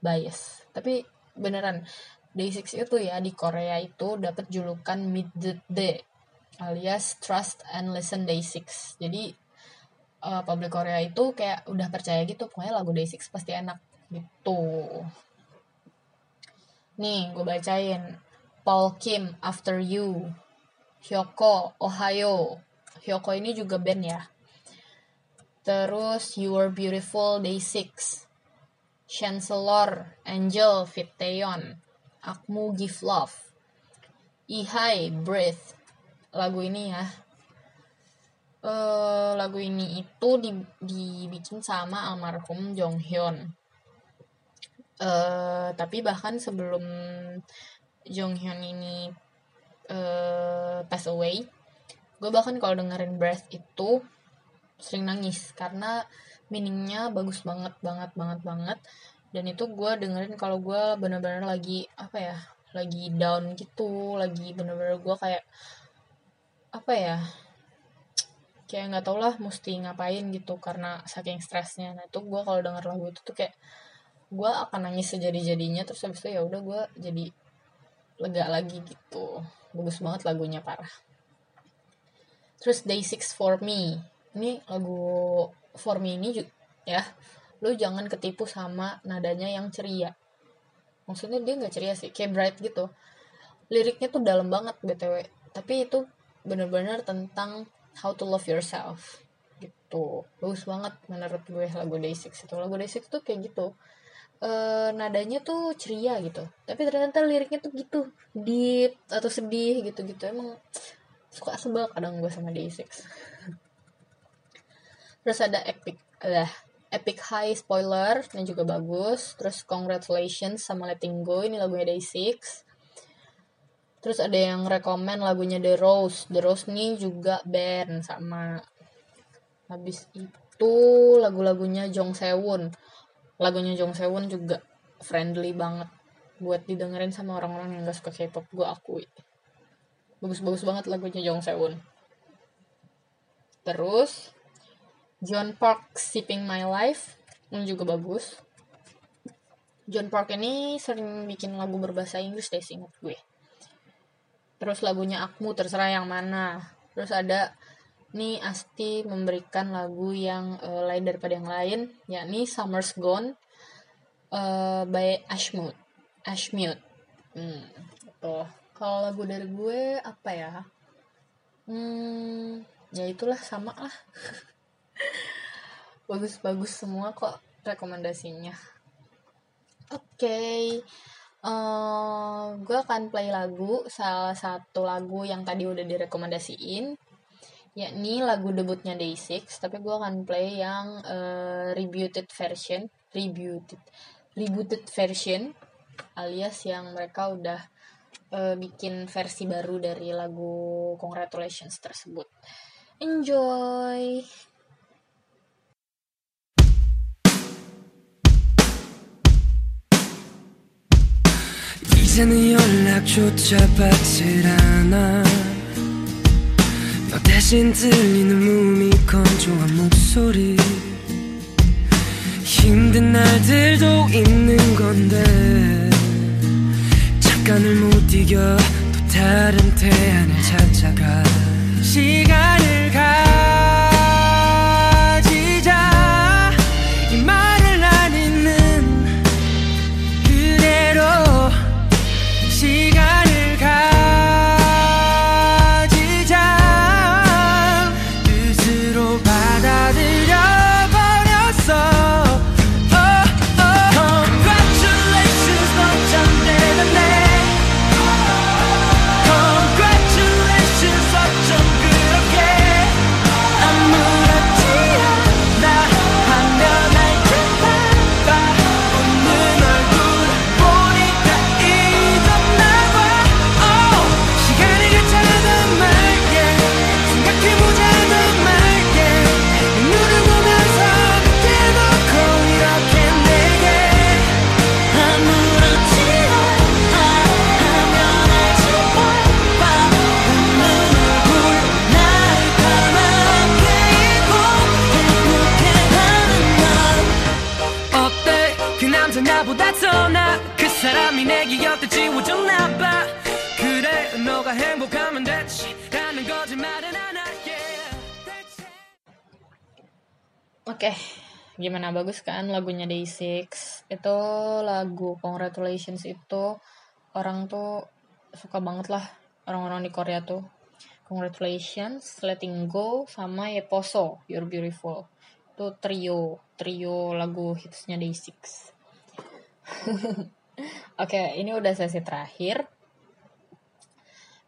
Bias. Tapi beneran Day6 itu ya di Korea itu dapat julukan Mid the Day alias Trust and Listen Day6 jadi uh, publik Korea itu kayak udah percaya gitu pokoknya lagu Day6 pasti enak gitu. Nih gue bacain Paul Kim After You Hyoko, Ohio. Hyoko ini juga band ya. Terus You Are Beautiful Day 6. Chancellor, Angel, Fiteon. Akmu Give Love. Ihai, Breath. Lagu ini ya. Uh, lagu ini itu di, dibikin sama almarhum Jong Hyun. Uh, tapi bahkan sebelum Jong Hyun ini uh, pass away. Gue bahkan kalau dengerin breath itu sering nangis karena meaningnya bagus banget banget banget banget. Dan itu gue dengerin kalau gue bener-bener lagi apa ya lagi down gitu lagi bener-bener gue kayak apa ya kayak nggak tau lah mesti ngapain gitu karena saking stresnya. Nah itu gue kalau denger lagu itu tuh kayak gue akan nangis sejadi-jadinya terus habis itu ya udah gue jadi lega lagi gitu. Bagus banget lagunya parah. Terus day six for me. Ini lagu for me ini juga, ya lu jangan ketipu sama nadanya yang ceria. Maksudnya dia nggak ceria sih kayak bright gitu. Liriknya tuh dalam banget btw tapi itu bener-bener tentang how to love yourself gitu. Bagus banget menurut gue lagu day six itu. Lagu day six tuh kayak gitu uh, nadanya tuh ceria gitu. Tapi ternyata liriknya tuh gitu. Deep atau sedih gitu gitu emang suka sebel kadang gue sama Day6 terus ada epic ada Epic High Spoiler ini juga bagus. Terus Congratulations sama Letting Go ini lagunya Day6 terus ada yang rekomen lagunya The Rose. The Rose ini juga band sama. Habis itu lagu-lagunya Jong Sewon lagunya Jong Sewon juga friendly banget buat didengerin sama orang-orang yang gak suka K-pop gue akui. Bagus-bagus banget lagunya Jong Sewon. Terus John Park Sipping My Life ini juga bagus. John Park ini sering bikin lagu berbahasa Inggris deh ingat gue. Terus lagunya Akmu terserah yang mana. Terus ada nih Asti memberikan lagu yang uh, lain daripada yang lain yakni Summer's Gone uh, by Ashmute Ashmute. Hmm, tuh kalau lagu dari gue apa ya? Hmm ya itulah sama lah. *laughs* Bagus-bagus semua kok rekomendasinya. Oke okay. uh, eh, gue akan play lagu salah satu lagu yang tadi udah direkomendasiin yakni lagu debutnya Day6 tapi gue akan play yang uh, rebooted version rebooted rebooted version alias yang mereka udah uh, bikin versi baru dari lagu Congratulations tersebut enjoy 이제는 연락조차 받질 않아 너 대신 들리는 무미 건조한 목소리. 힘든 날들도 있는 건데 잠깐을 못 이겨 또 다른 태안을 찾아가. 시간을 가 gimana bagus kan lagunya Day6? Itu lagu Congratulations itu orang tuh suka banget lah orang-orang di Korea tuh. Congratulations, Letting Go, sama Yeposo, You're Beautiful. Itu trio, trio lagu hitsnya Day6. *laughs* Oke, okay, ini udah sesi terakhir.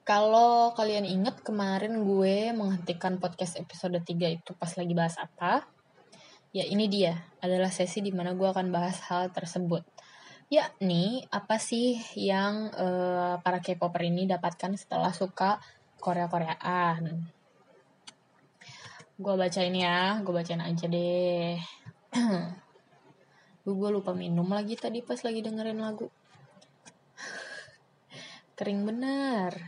Kalau kalian inget kemarin gue menghentikan podcast episode 3 itu pas lagi bahas apa? Ya ini dia, adalah sesi di mana gue akan bahas hal tersebut. Yakni, apa sih yang uh, para K-popper ini dapatkan setelah suka Korea-Koreaan. Gue baca ini ya, gue bacain aja deh. *clears throat* gue lupa minum lagi tadi pas lagi dengerin lagu. *laughs* Kering benar.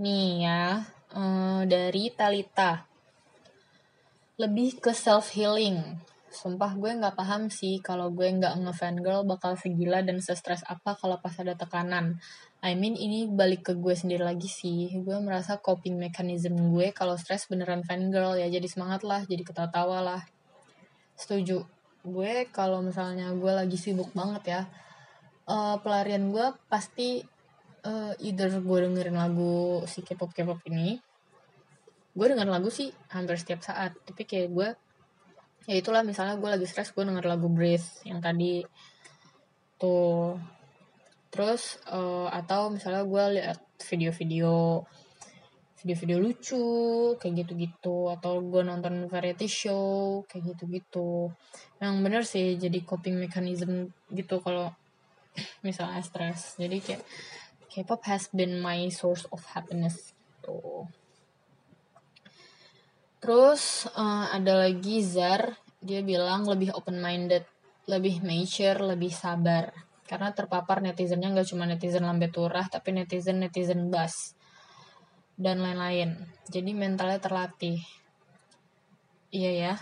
Nih ya, uh, dari Talita lebih ke self healing sumpah gue nggak paham sih kalau gue nggak ngefan girl bakal segila dan sestres apa kalau pas ada tekanan. I mean ini balik ke gue sendiri lagi sih. Gue merasa coping mechanism gue kalau stres beneran fan girl ya jadi semangat lah jadi ketawa-tawa lah. Setuju. Gue kalau misalnya gue lagi sibuk banget ya uh, pelarian gue pasti uh, either gue dengerin lagu si K-pop K-pop ini gue denger lagu sih hampir setiap saat. Tapi kayak gue ya itulah misalnya gue lagi stres gue denger lagu Breathe yang tadi. Tuh. Terus uh, atau misalnya gue lihat video-video video-video lucu kayak gitu-gitu. Atau gue nonton variety show kayak gitu-gitu. Yang bener sih jadi coping mechanism gitu kalau *clears throat* misalnya stres. Jadi kayak K-pop has been my source of happiness gitu terus uh, ada lagi Zar dia bilang lebih open minded lebih mature lebih sabar karena terpapar netizennya nggak cuma netizen lambe turah tapi netizen netizen bas dan lain-lain. Jadi mentalnya terlatih. Iya ya.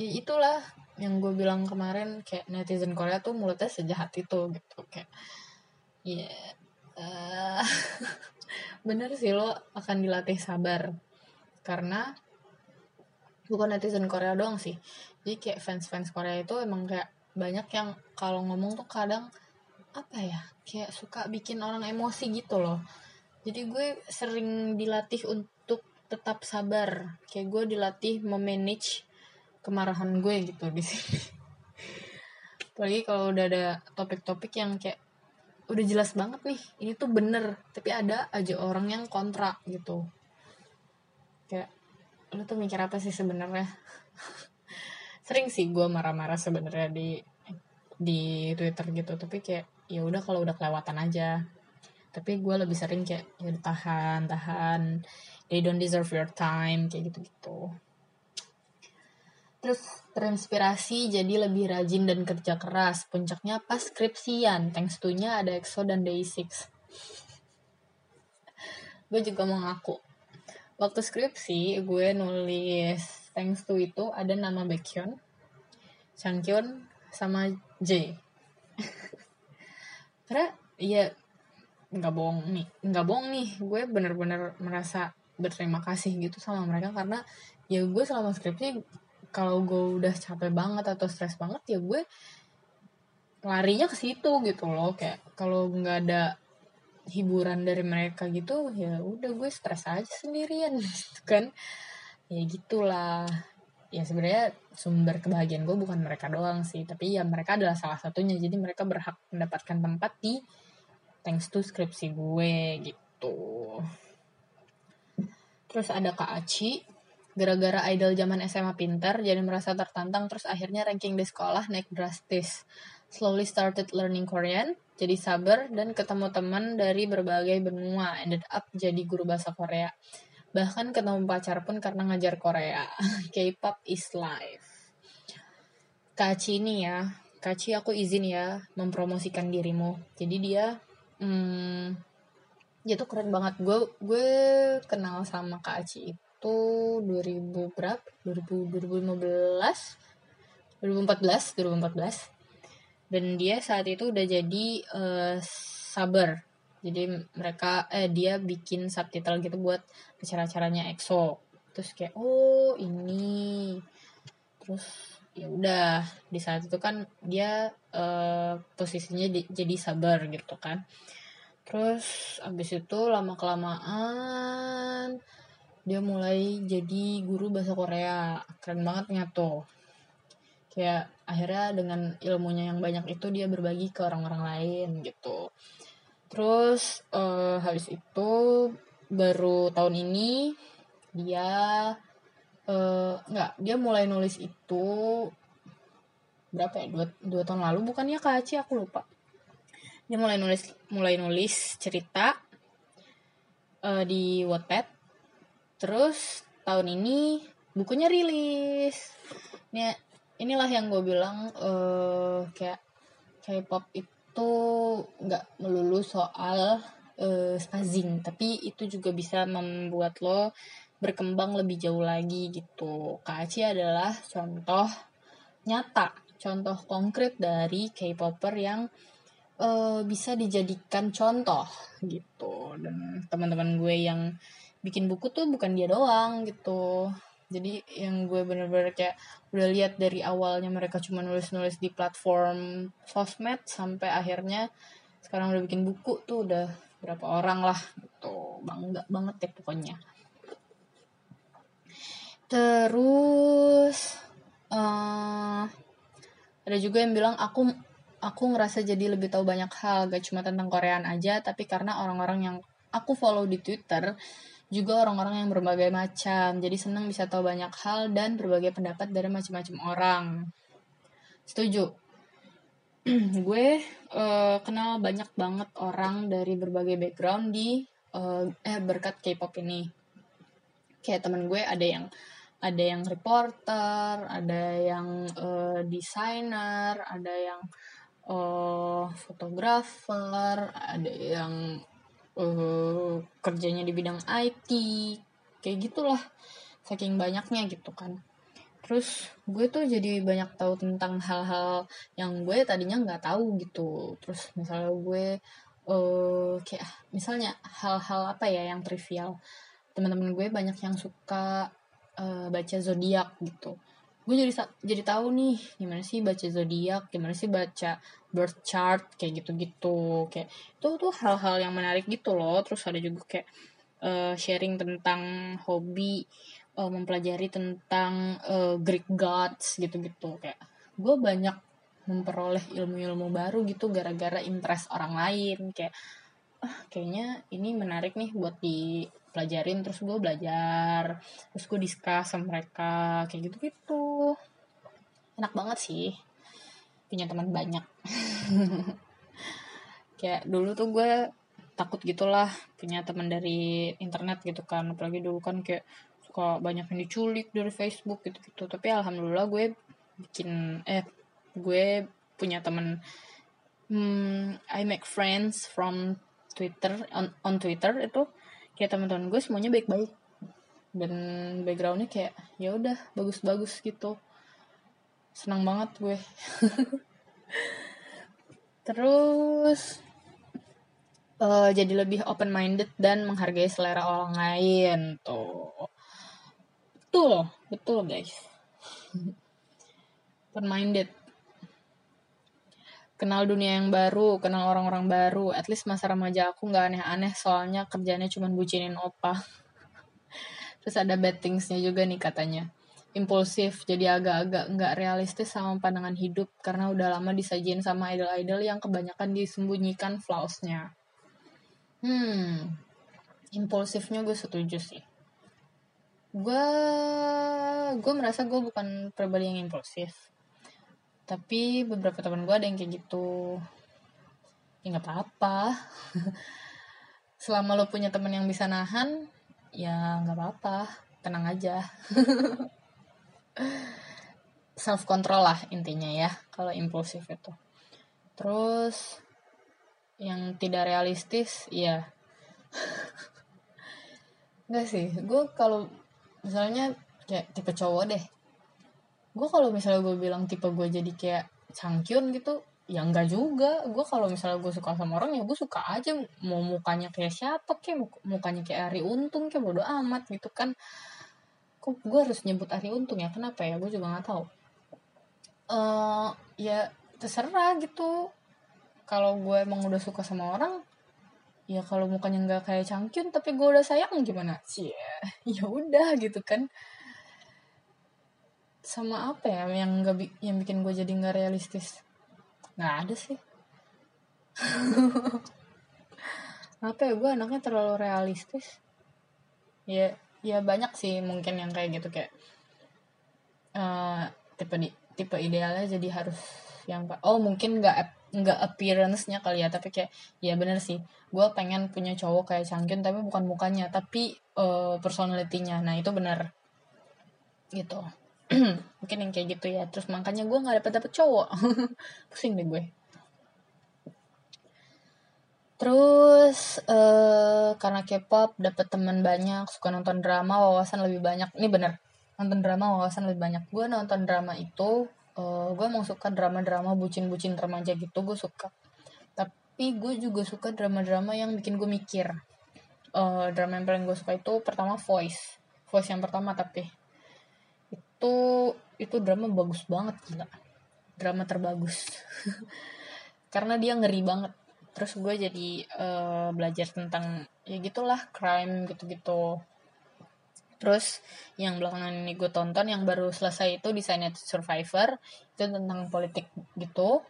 itulah yang gue bilang kemarin kayak netizen Korea tuh mulutnya sejahat itu gitu kayak ya yeah, uh, *laughs* bener sih lo akan dilatih sabar karena bukan netizen Korea doang sih. Jadi kayak fans fans Korea itu emang kayak banyak yang kalau ngomong tuh kadang apa ya kayak suka bikin orang emosi gitu loh. Jadi gue sering dilatih untuk tetap sabar. Kayak gue dilatih memanage kemarahan gue gitu di sini. *laughs* Apalagi kalau udah ada topik-topik yang kayak udah jelas banget nih ini tuh bener tapi ada aja orang yang kontra gitu. Kayak lu tuh mikir apa sih sebenarnya? *laughs* Sering sih gue marah-marah sebenarnya di di Twitter gitu. Tapi kayak ya udah kalau udah kelewatan aja. Tapi gue lebih sering kayak ya tahan tahan. They don't deserve your time kayak gitu gitu terus terinspirasi jadi lebih rajin dan kerja keras. Puncaknya pas skripsian. Thanks to nya ada EXO dan Day6 gue juga mau ngaku waktu skripsi gue nulis thanks to itu ada nama Baekhyun Changkyun sama J. *laughs* Karena ya nggak bohong nih nggak bohong nih. Gue bener-bener merasa berterima kasih gitu sama mereka karena ya gue selama skripsi kalau gue udah capek banget atau stres banget ya gue larinya ke situ gitu loh. Kayak kalau nggak ada hiburan dari mereka gitu ya udah gue stres aja sendirian *laughs* gitu kan. Ya gitulah. Ya sebenarnya sumber kebahagiaan gue bukan mereka doang sih tapi ya mereka adalah salah satunya. Jadi mereka berhak mendapatkan tempat di thanks to skripsi gue gitu. Terus ada Kak Aci. Gara-gara idol zaman SMA pinter jadi merasa tertantang terus akhirnya ranking di sekolah naik drastis. Slowly started learning Korean jadi sabar dan ketemu teman dari berbagai benua ended up jadi guru bahasa Korea. Bahkan ketemu pacar pun karena ngajar Korea. *laughs* K-pop is life. Kaci ini ya Kaci aku izin ya mempromosikan dirimu. Jadi dia hmm, dia tuh keren banget. Gue gue kenal sama Kak Aci itu 2000 berapa? 2000 2015 2014 2014 dan dia saat itu udah jadi uh, saber jadi mereka eh dia bikin subtitle gitu buat acara-acaranya EXO. Terus kayak oh ini. Terus ya udah di saat itu kan dia uh, posisinya di, jadi sabar gitu kan. Terus abis itu lama kelamaan dia mulai jadi guru bahasa Korea. Keren banget nyatu kayak akhirnya dengan ilmunya yang banyak itu dia berbagi ke orang-orang lain gitu. Terus uh, habis itu baru tahun ini dia uh, nggak dia mulai nulis itu berapa ya dua, dua tahun lalu bukannya kak aku lupa. Dia mulai nulis mulai nulis cerita uh, di Wattpad. Terus tahun ini bukunya rilis. Ini inilah yang gue bilang uh, kayak K-pop itu nggak melulu soal uh, spazing tapi itu juga bisa membuat lo berkembang lebih jauh lagi gitu. Kak Aci adalah contoh nyata contoh konkret dari K-popper yang uh, bisa dijadikan contoh gitu. Dan teman-teman gue yang bikin buku tuh bukan dia doang gitu jadi yang gue bener-bener kayak udah lihat dari awalnya mereka cuma nulis-nulis di platform sosmed sampai akhirnya sekarang udah bikin buku tuh udah berapa orang lah gitu. Bangga banget ya pokoknya. Terus uh, ada juga yang bilang aku aku ngerasa jadi lebih tahu banyak hal gak cuma tentang Koreaan aja tapi karena orang-orang yang aku follow di Twitter juga orang-orang yang berbagai macam. Jadi senang bisa tahu banyak hal dan berbagai pendapat dari macam-macam orang. Setuju. *clears throat* gue uh, kenal banyak banget orang dari berbagai background di uh, eh berkat K-pop ini. Kayak temen gue ada yang ada yang reporter, ada yang uh, desainer, ada yang uh, fotografer, ada yang uh, kerjanya di bidang IT kayak gitulah saking banyaknya gitu kan. Terus gue tuh jadi banyak tahu tentang hal-hal yang gue tadinya nggak tahu gitu. Terus misalnya gue uh, kayak misalnya hal-hal apa ya yang trivial. Teman-teman gue banyak yang suka uh, baca zodiak gitu gue jadi jadi tahu nih gimana sih baca zodiak gimana sih baca birth chart kayak gitu-gitu. Kayak itu tuh hal-hal yang menarik gitu loh. Terus ada juga kayak uh, sharing tentang hobi uh, mempelajari tentang uh, Greek gods gitu-gitu. Kayak gue banyak memperoleh ilmu-ilmu baru gitu gara-gara impress orang lain. Kayak ah kayaknya ini menarik nih buat dipelajarin terus gue belajar terus gue discuss sama mereka kayak gitu gitu enak banget sih punya teman banyak. *laughs* Kayak dulu tuh gue takut gitulah punya teman dari internet gitu kan apalagi dulu kan kayak suka banyak yang diculik dari Facebook gitu gitu tapi alhamdulillah gue bikin eh gue punya teman hmm, I make friends from Twitter on, on Twitter itu kayak teman-teman gue semuanya baik-baik. Dan backgroundnya kayak ya udah bagus-bagus gitu. Senang banget gue. *laughs* Terus uh, jadi lebih open minded dan menghargai selera orang lain tuh. Betul betul guys. *laughs* Open minded kenal dunia yang baru, kenal orang-orang baru. At least masa remaja aku nggak aneh-aneh soalnya kerjanya cuma bucinin opa. *laughs* Terus ada bad thingsnya juga nih katanya. Impulsif, jadi agak-agak nggak realistis sama pandangan hidup karena udah lama disajiin sama idol-idol yang kebanyakan disembunyikan flaws-nya. Hmm, impulsifnya gue setuju sih. Gue, gue merasa gue bukan pribadi yang impulsif tapi beberapa teman gue ada yang kayak gitu. Ya nggak apa-apa. *laughs* Selama lo punya teman yang bisa nahan ya nggak apa-apa. Tenang aja. *laughs* Self control lah intinya ya kalau impulsif itu. Terus yang tidak realistis ya. *laughs* Enggak sih gue kalau misalnya kayak tipe cowok deh gue kalau misalnya gue bilang tipe gue jadi kayak cangkyun gitu ya enggak juga. Gue kalau misalnya gue suka sama orang ya gue suka aja. Mau mukanya kayak siapa kayak mukanya kayak Ari Untung kayak bodo amat gitu kan. Kok gue harus nyebut Ari Untung ya? Kenapa ya? Gue juga nggak tahu. Uh, ya terserah gitu. Kalau gue emang udah suka sama orang ya kalau mukanya nggak kayak cangkyun tapi gue udah sayang gimana? Sih *laughs* ya udah gitu kan sama apa ya yang gak yang bikin gue jadi nggak realistis? Nggak ada sih. *laughs* Apa ya gue anaknya terlalu realistis. Ya ya banyak sih mungkin yang kayak gitu kayak uh, tipe di tipe idealnya jadi harus yang oh mungkin nggak nggak appearance-nya kali ya tapi kayak ya bener sih. Gue pengen punya cowok kayak Changkyun tapi bukan mukanya tapi uh, personality-nya. Nah itu bener. Gitu *clears throat* mungkin yang kayak gitu ya. Terus makanya gue nggak dapet dapet cowok. *laughs* Pusing deh gue. Terus uh, karena K-pop dapet teman banyak suka nonton drama wawasan lebih banyak. Ini bener nonton drama wawasan lebih banyak. Gue nonton drama itu uh, gue mau suka drama-drama bucin-bucin remaja gitu gue suka. Tapi gue juga suka drama-drama yang bikin gue mikir. Uh, drama yang paling gue suka itu pertama Voice. Voice yang pertama tapi itu itu drama bagus banget gila. Drama terbagus. *laughs* Karena dia ngeri banget. Terus gue jadi uh, belajar tentang ya gitulah crime gitu-gitu. Terus yang belakangan ini gue tonton yang baru selesai itu Designated Survivor itu tentang politik gitu.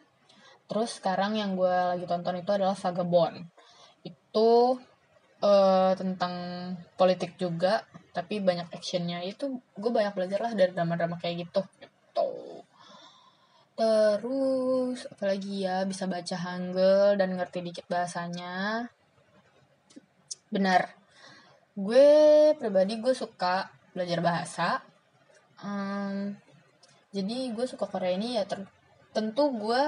Terus sekarang yang gue lagi tonton itu adalah Vagabond itu uh, tentang politik juga tapi banyak actionnya itu gue banyak belajar lah dari drama-drama kayak gitu. Gitu. Terus apalagi ya bisa baca Hangul dan ngerti dikit bahasanya. Benar. Gue pribadi gue suka belajar bahasa. Um, jadi gue suka Korea ini ya tentu gue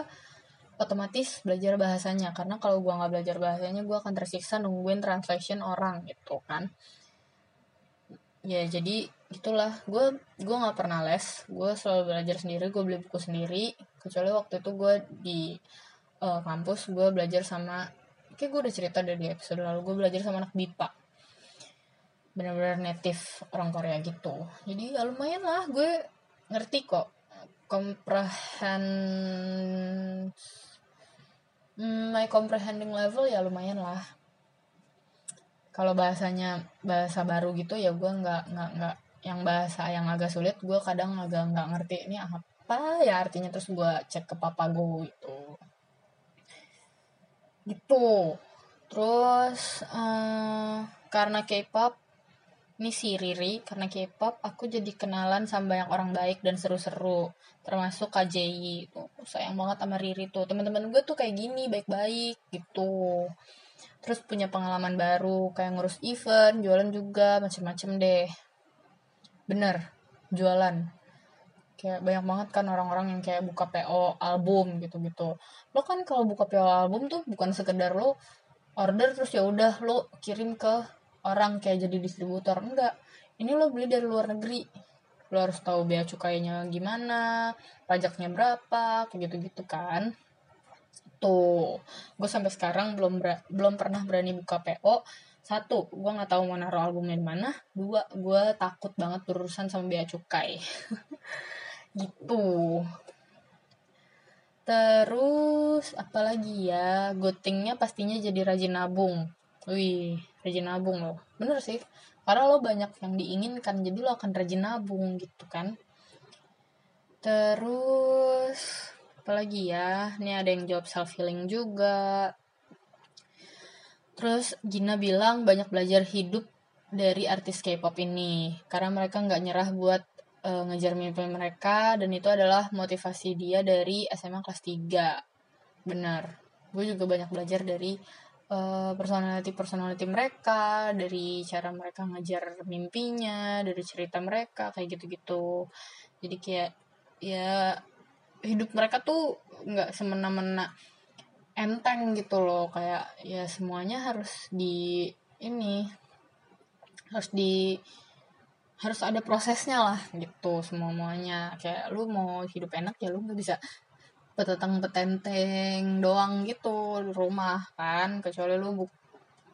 otomatis belajar bahasanya. Karena kalau gue nggak belajar bahasanya gue akan tersiksa nungguin translation orang gitu kan ya jadi gitulah. Gue gue nggak pernah les. Gue selalu belajar sendiri. Gue beli buku sendiri. Kecuali waktu itu gue di uh, kampus gue belajar sama kayak gue udah cerita dari episode lalu gue belajar sama anak bipa. Benar-benar native orang Korea gitu. Jadi ya lumayan lah. Gue ngerti kok comprehend hmm, my comprehending level ya lumayan lah kalau bahasanya bahasa baru gitu ya gue nggak nggak nggak yang bahasa yang agak sulit gue kadang agak nggak ngerti ini apa ya artinya terus gue cek ke papa gue gitu. Gitu. Terus uh, karena K-pop ini si Riri karena K-pop aku jadi kenalan sama banyak orang baik dan seru-seru termasuk KJI tuh sayang banget sama Riri tuh. Teman-teman gue tuh kayak gini baik-baik gitu terus punya pengalaman baru kayak ngurus event jualan juga macem-macem deh. Bener jualan. Kayak banyak banget kan orang-orang yang kayak buka PO album gitu-gitu. Lo kan kalau buka PO album tuh bukan sekedar lo order terus ya udah lo kirim ke orang kayak jadi distributor. Enggak. Ini lo beli dari luar negeri. Lo harus tahu bea cukainya gimana pajaknya berapa kayak gitu gitu kan tuh gue sampai sekarang belum belum pernah berani buka PO satu gue nggak tahu mau naruh albumnya di mana. Dua gue takut banget berurusan sama bea cukai. *laughs* Gitu. Terus apalagi ya? Good thingnya pastinya jadi rajin nabung. Wih rajin nabung loh. Bener sih. Karena lo banyak yang diinginkan jadi lo akan rajin nabung gitu kan. Terus apalagi ya ini ada yang jawab self healing juga. Terus Gina bilang banyak belajar hidup dari artis K-pop ini karena mereka nggak nyerah buat uh, ngejar mimpi mereka dan itu adalah motivasi dia dari SMA kelas 3 benar. Gue juga banyak belajar dari uh, personality personality mereka dari cara mereka ngajar mimpinya dari cerita mereka kayak gitu-gitu. Jadi kayak ya hidup mereka tuh nggak semena-mena enteng gitu loh. Kayak ya semuanya harus di ini harus di harus ada prosesnya lah gitu semuanya kayak lu mau hidup enak ya lu nggak bisa petetang petenteng doang gitu di rumah kan. Kecuali lu buk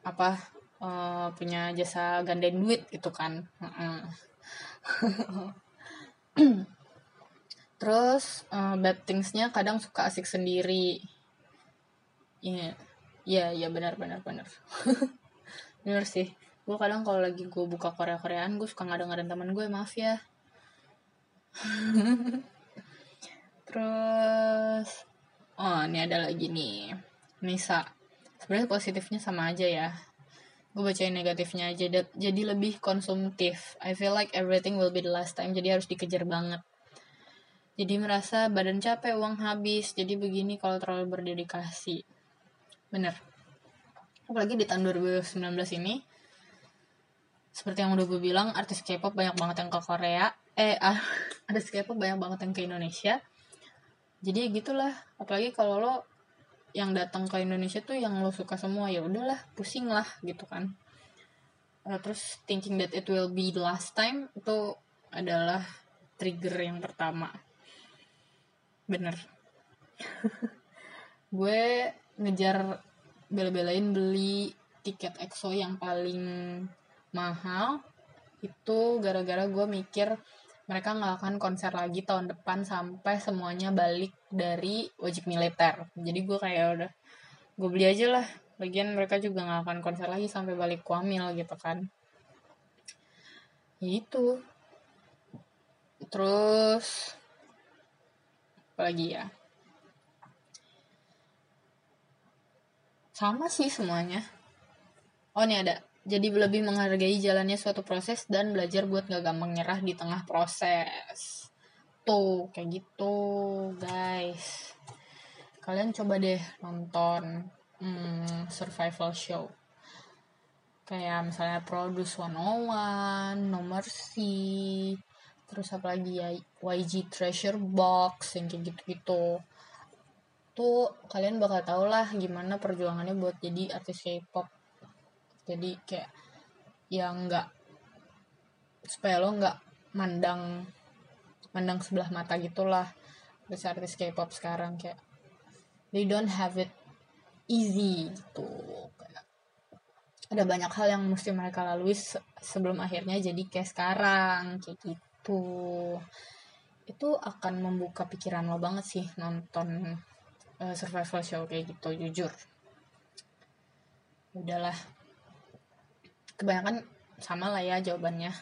apa uh, punya jasa gandain duit gitu kan *clears throat* terus uh, bad thingsnya kadang suka asik sendiri iya yeah. iya yeah, yeah, benar benar benar *laughs* benar sih gue kadang kalau lagi gue buka korea koreaan gue suka ngada-ngadain teman gue maaf ya *laughs* Terus oh ini ada lagi nih. Nisa. Sebenarnya positifnya sama aja ya. Gue bacain negatifnya aja jadi lebih konsumtif. I feel like everything will be the last time jadi harus dikejar banget. Jadi merasa badan capek, uang habis. Jadi begini kalau terlalu berdedikasi. Bener. Apalagi di tahun 2019 ini seperti yang udah gue bilang artis K-pop banyak banget yang ke Korea eh ah, *laughs* artis K-pop banyak banget yang ke Indonesia jadi gitulah apalagi kalau lo yang datang ke Indonesia tuh yang lo suka semua ya udahlah pusing lah gitu kan uh, terus thinking that it will be the last time itu adalah trigger yang pertama bener. *laughs* Gue ngejar bela-belain beli tiket EXO yang paling mahal. Itu gara-gara gue mikir mereka nggak akan konser lagi tahun depan sampai semuanya balik dari wajib militer. Jadi gue kayak udah gue beli aja lah. Bagian mereka juga nggak akan konser lagi sampai balik kuamil gitu kan. Itu terus apa lagi ya. Sama sih semuanya. Oh ini ada. Jadi lebih menghargai jalannya suatu proses dan belajar buat gak gampang nyerah di tengah proses. Tuh kayak gitu guys. Kalian coba deh nonton hmm, survival show. Kayak misalnya Produce 101, No Mercy, terus apa lagi ya? YG Treasure Box yang kayak gitu-gitu. Tuh kalian bakal tau lah gimana perjuangannya buat jadi artis K-pop. Jadi kayak yang nggak supaya lo nggak mandang mandang sebelah mata gitulah artis-artis K-pop sekarang kayak they don't have it easy gitu. Ada banyak hal yang mesti mereka lalui se sebelum akhirnya jadi kayak sekarang kayak gitu itu akan membuka pikiran lo banget sih nonton uh, survival show kayak gitu jujur. Udahlah. Kebanyakan sama lah ya jawabannya.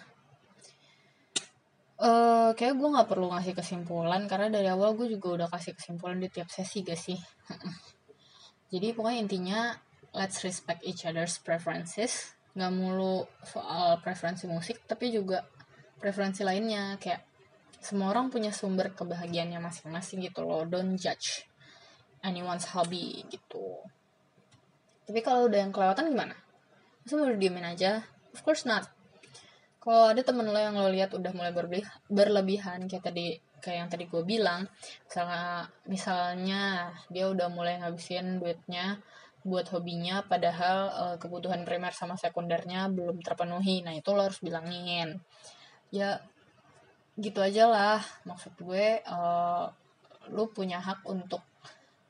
Uh, kayak gue nggak perlu ngasih kesimpulan karena dari awal gue juga udah kasih kesimpulan di tiap sesi gak sih? *laughs* Jadi pokoknya intinya let's respect each other's preferences. Nggak mulu soal preferensi musik tapi juga preferensi lainnya kayak semua orang punya sumber kebahagiaannya masing-masing gitu loh. Don't judge anyone's hobby gitu. Tapi kalau udah yang kelewatan gimana? Masa mau diemin aja? Of course not. Kalau ada temen lo yang lo lihat udah mulai berlebihan kayak tadi kayak yang tadi gue bilang misalnya misalnya dia udah mulai ngabisin duitnya buat hobinya padahal uh, kebutuhan primer sama sekundernya belum terpenuhi. Nah itu lo harus bilangin ya gitu aja lah. Maksud gue uh, lu punya hak untuk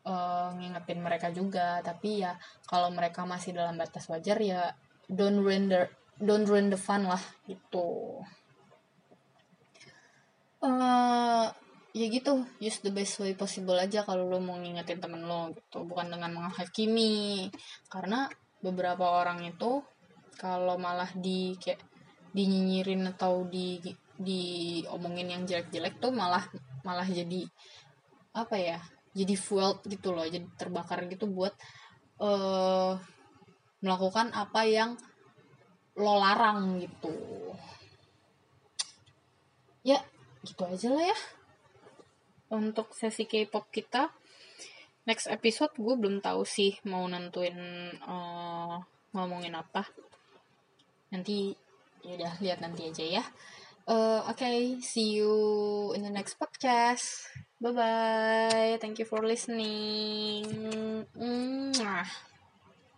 uh, ngingetin mereka juga. Tapi ya kalau mereka masih dalam batas wajar ya don't render don't ruin the fun lah gitu. Uh, ya gitu. Use the best way possible aja kalau lo mau ngingetin temen lo gitu. Bukan dengan menghakimi. Karena beberapa orang itu kalau malah di kayak dinyinyirin atau di di omongin yang jelek-jelek tuh malah malah jadi apa ya jadi fuel gitu loh jadi terbakar gitu buat uh, melakukan apa yang lo larang gitu. Ya gitu aja lah ya. Untuk sesi K-pop kita next episode gue belum tahu sih mau nentuin uh, ngomongin apa. Nanti ya udah lihat nanti aja ya. Uh, oke okay, see you in the next podcast. Bye bye thank you for listening. Mwah.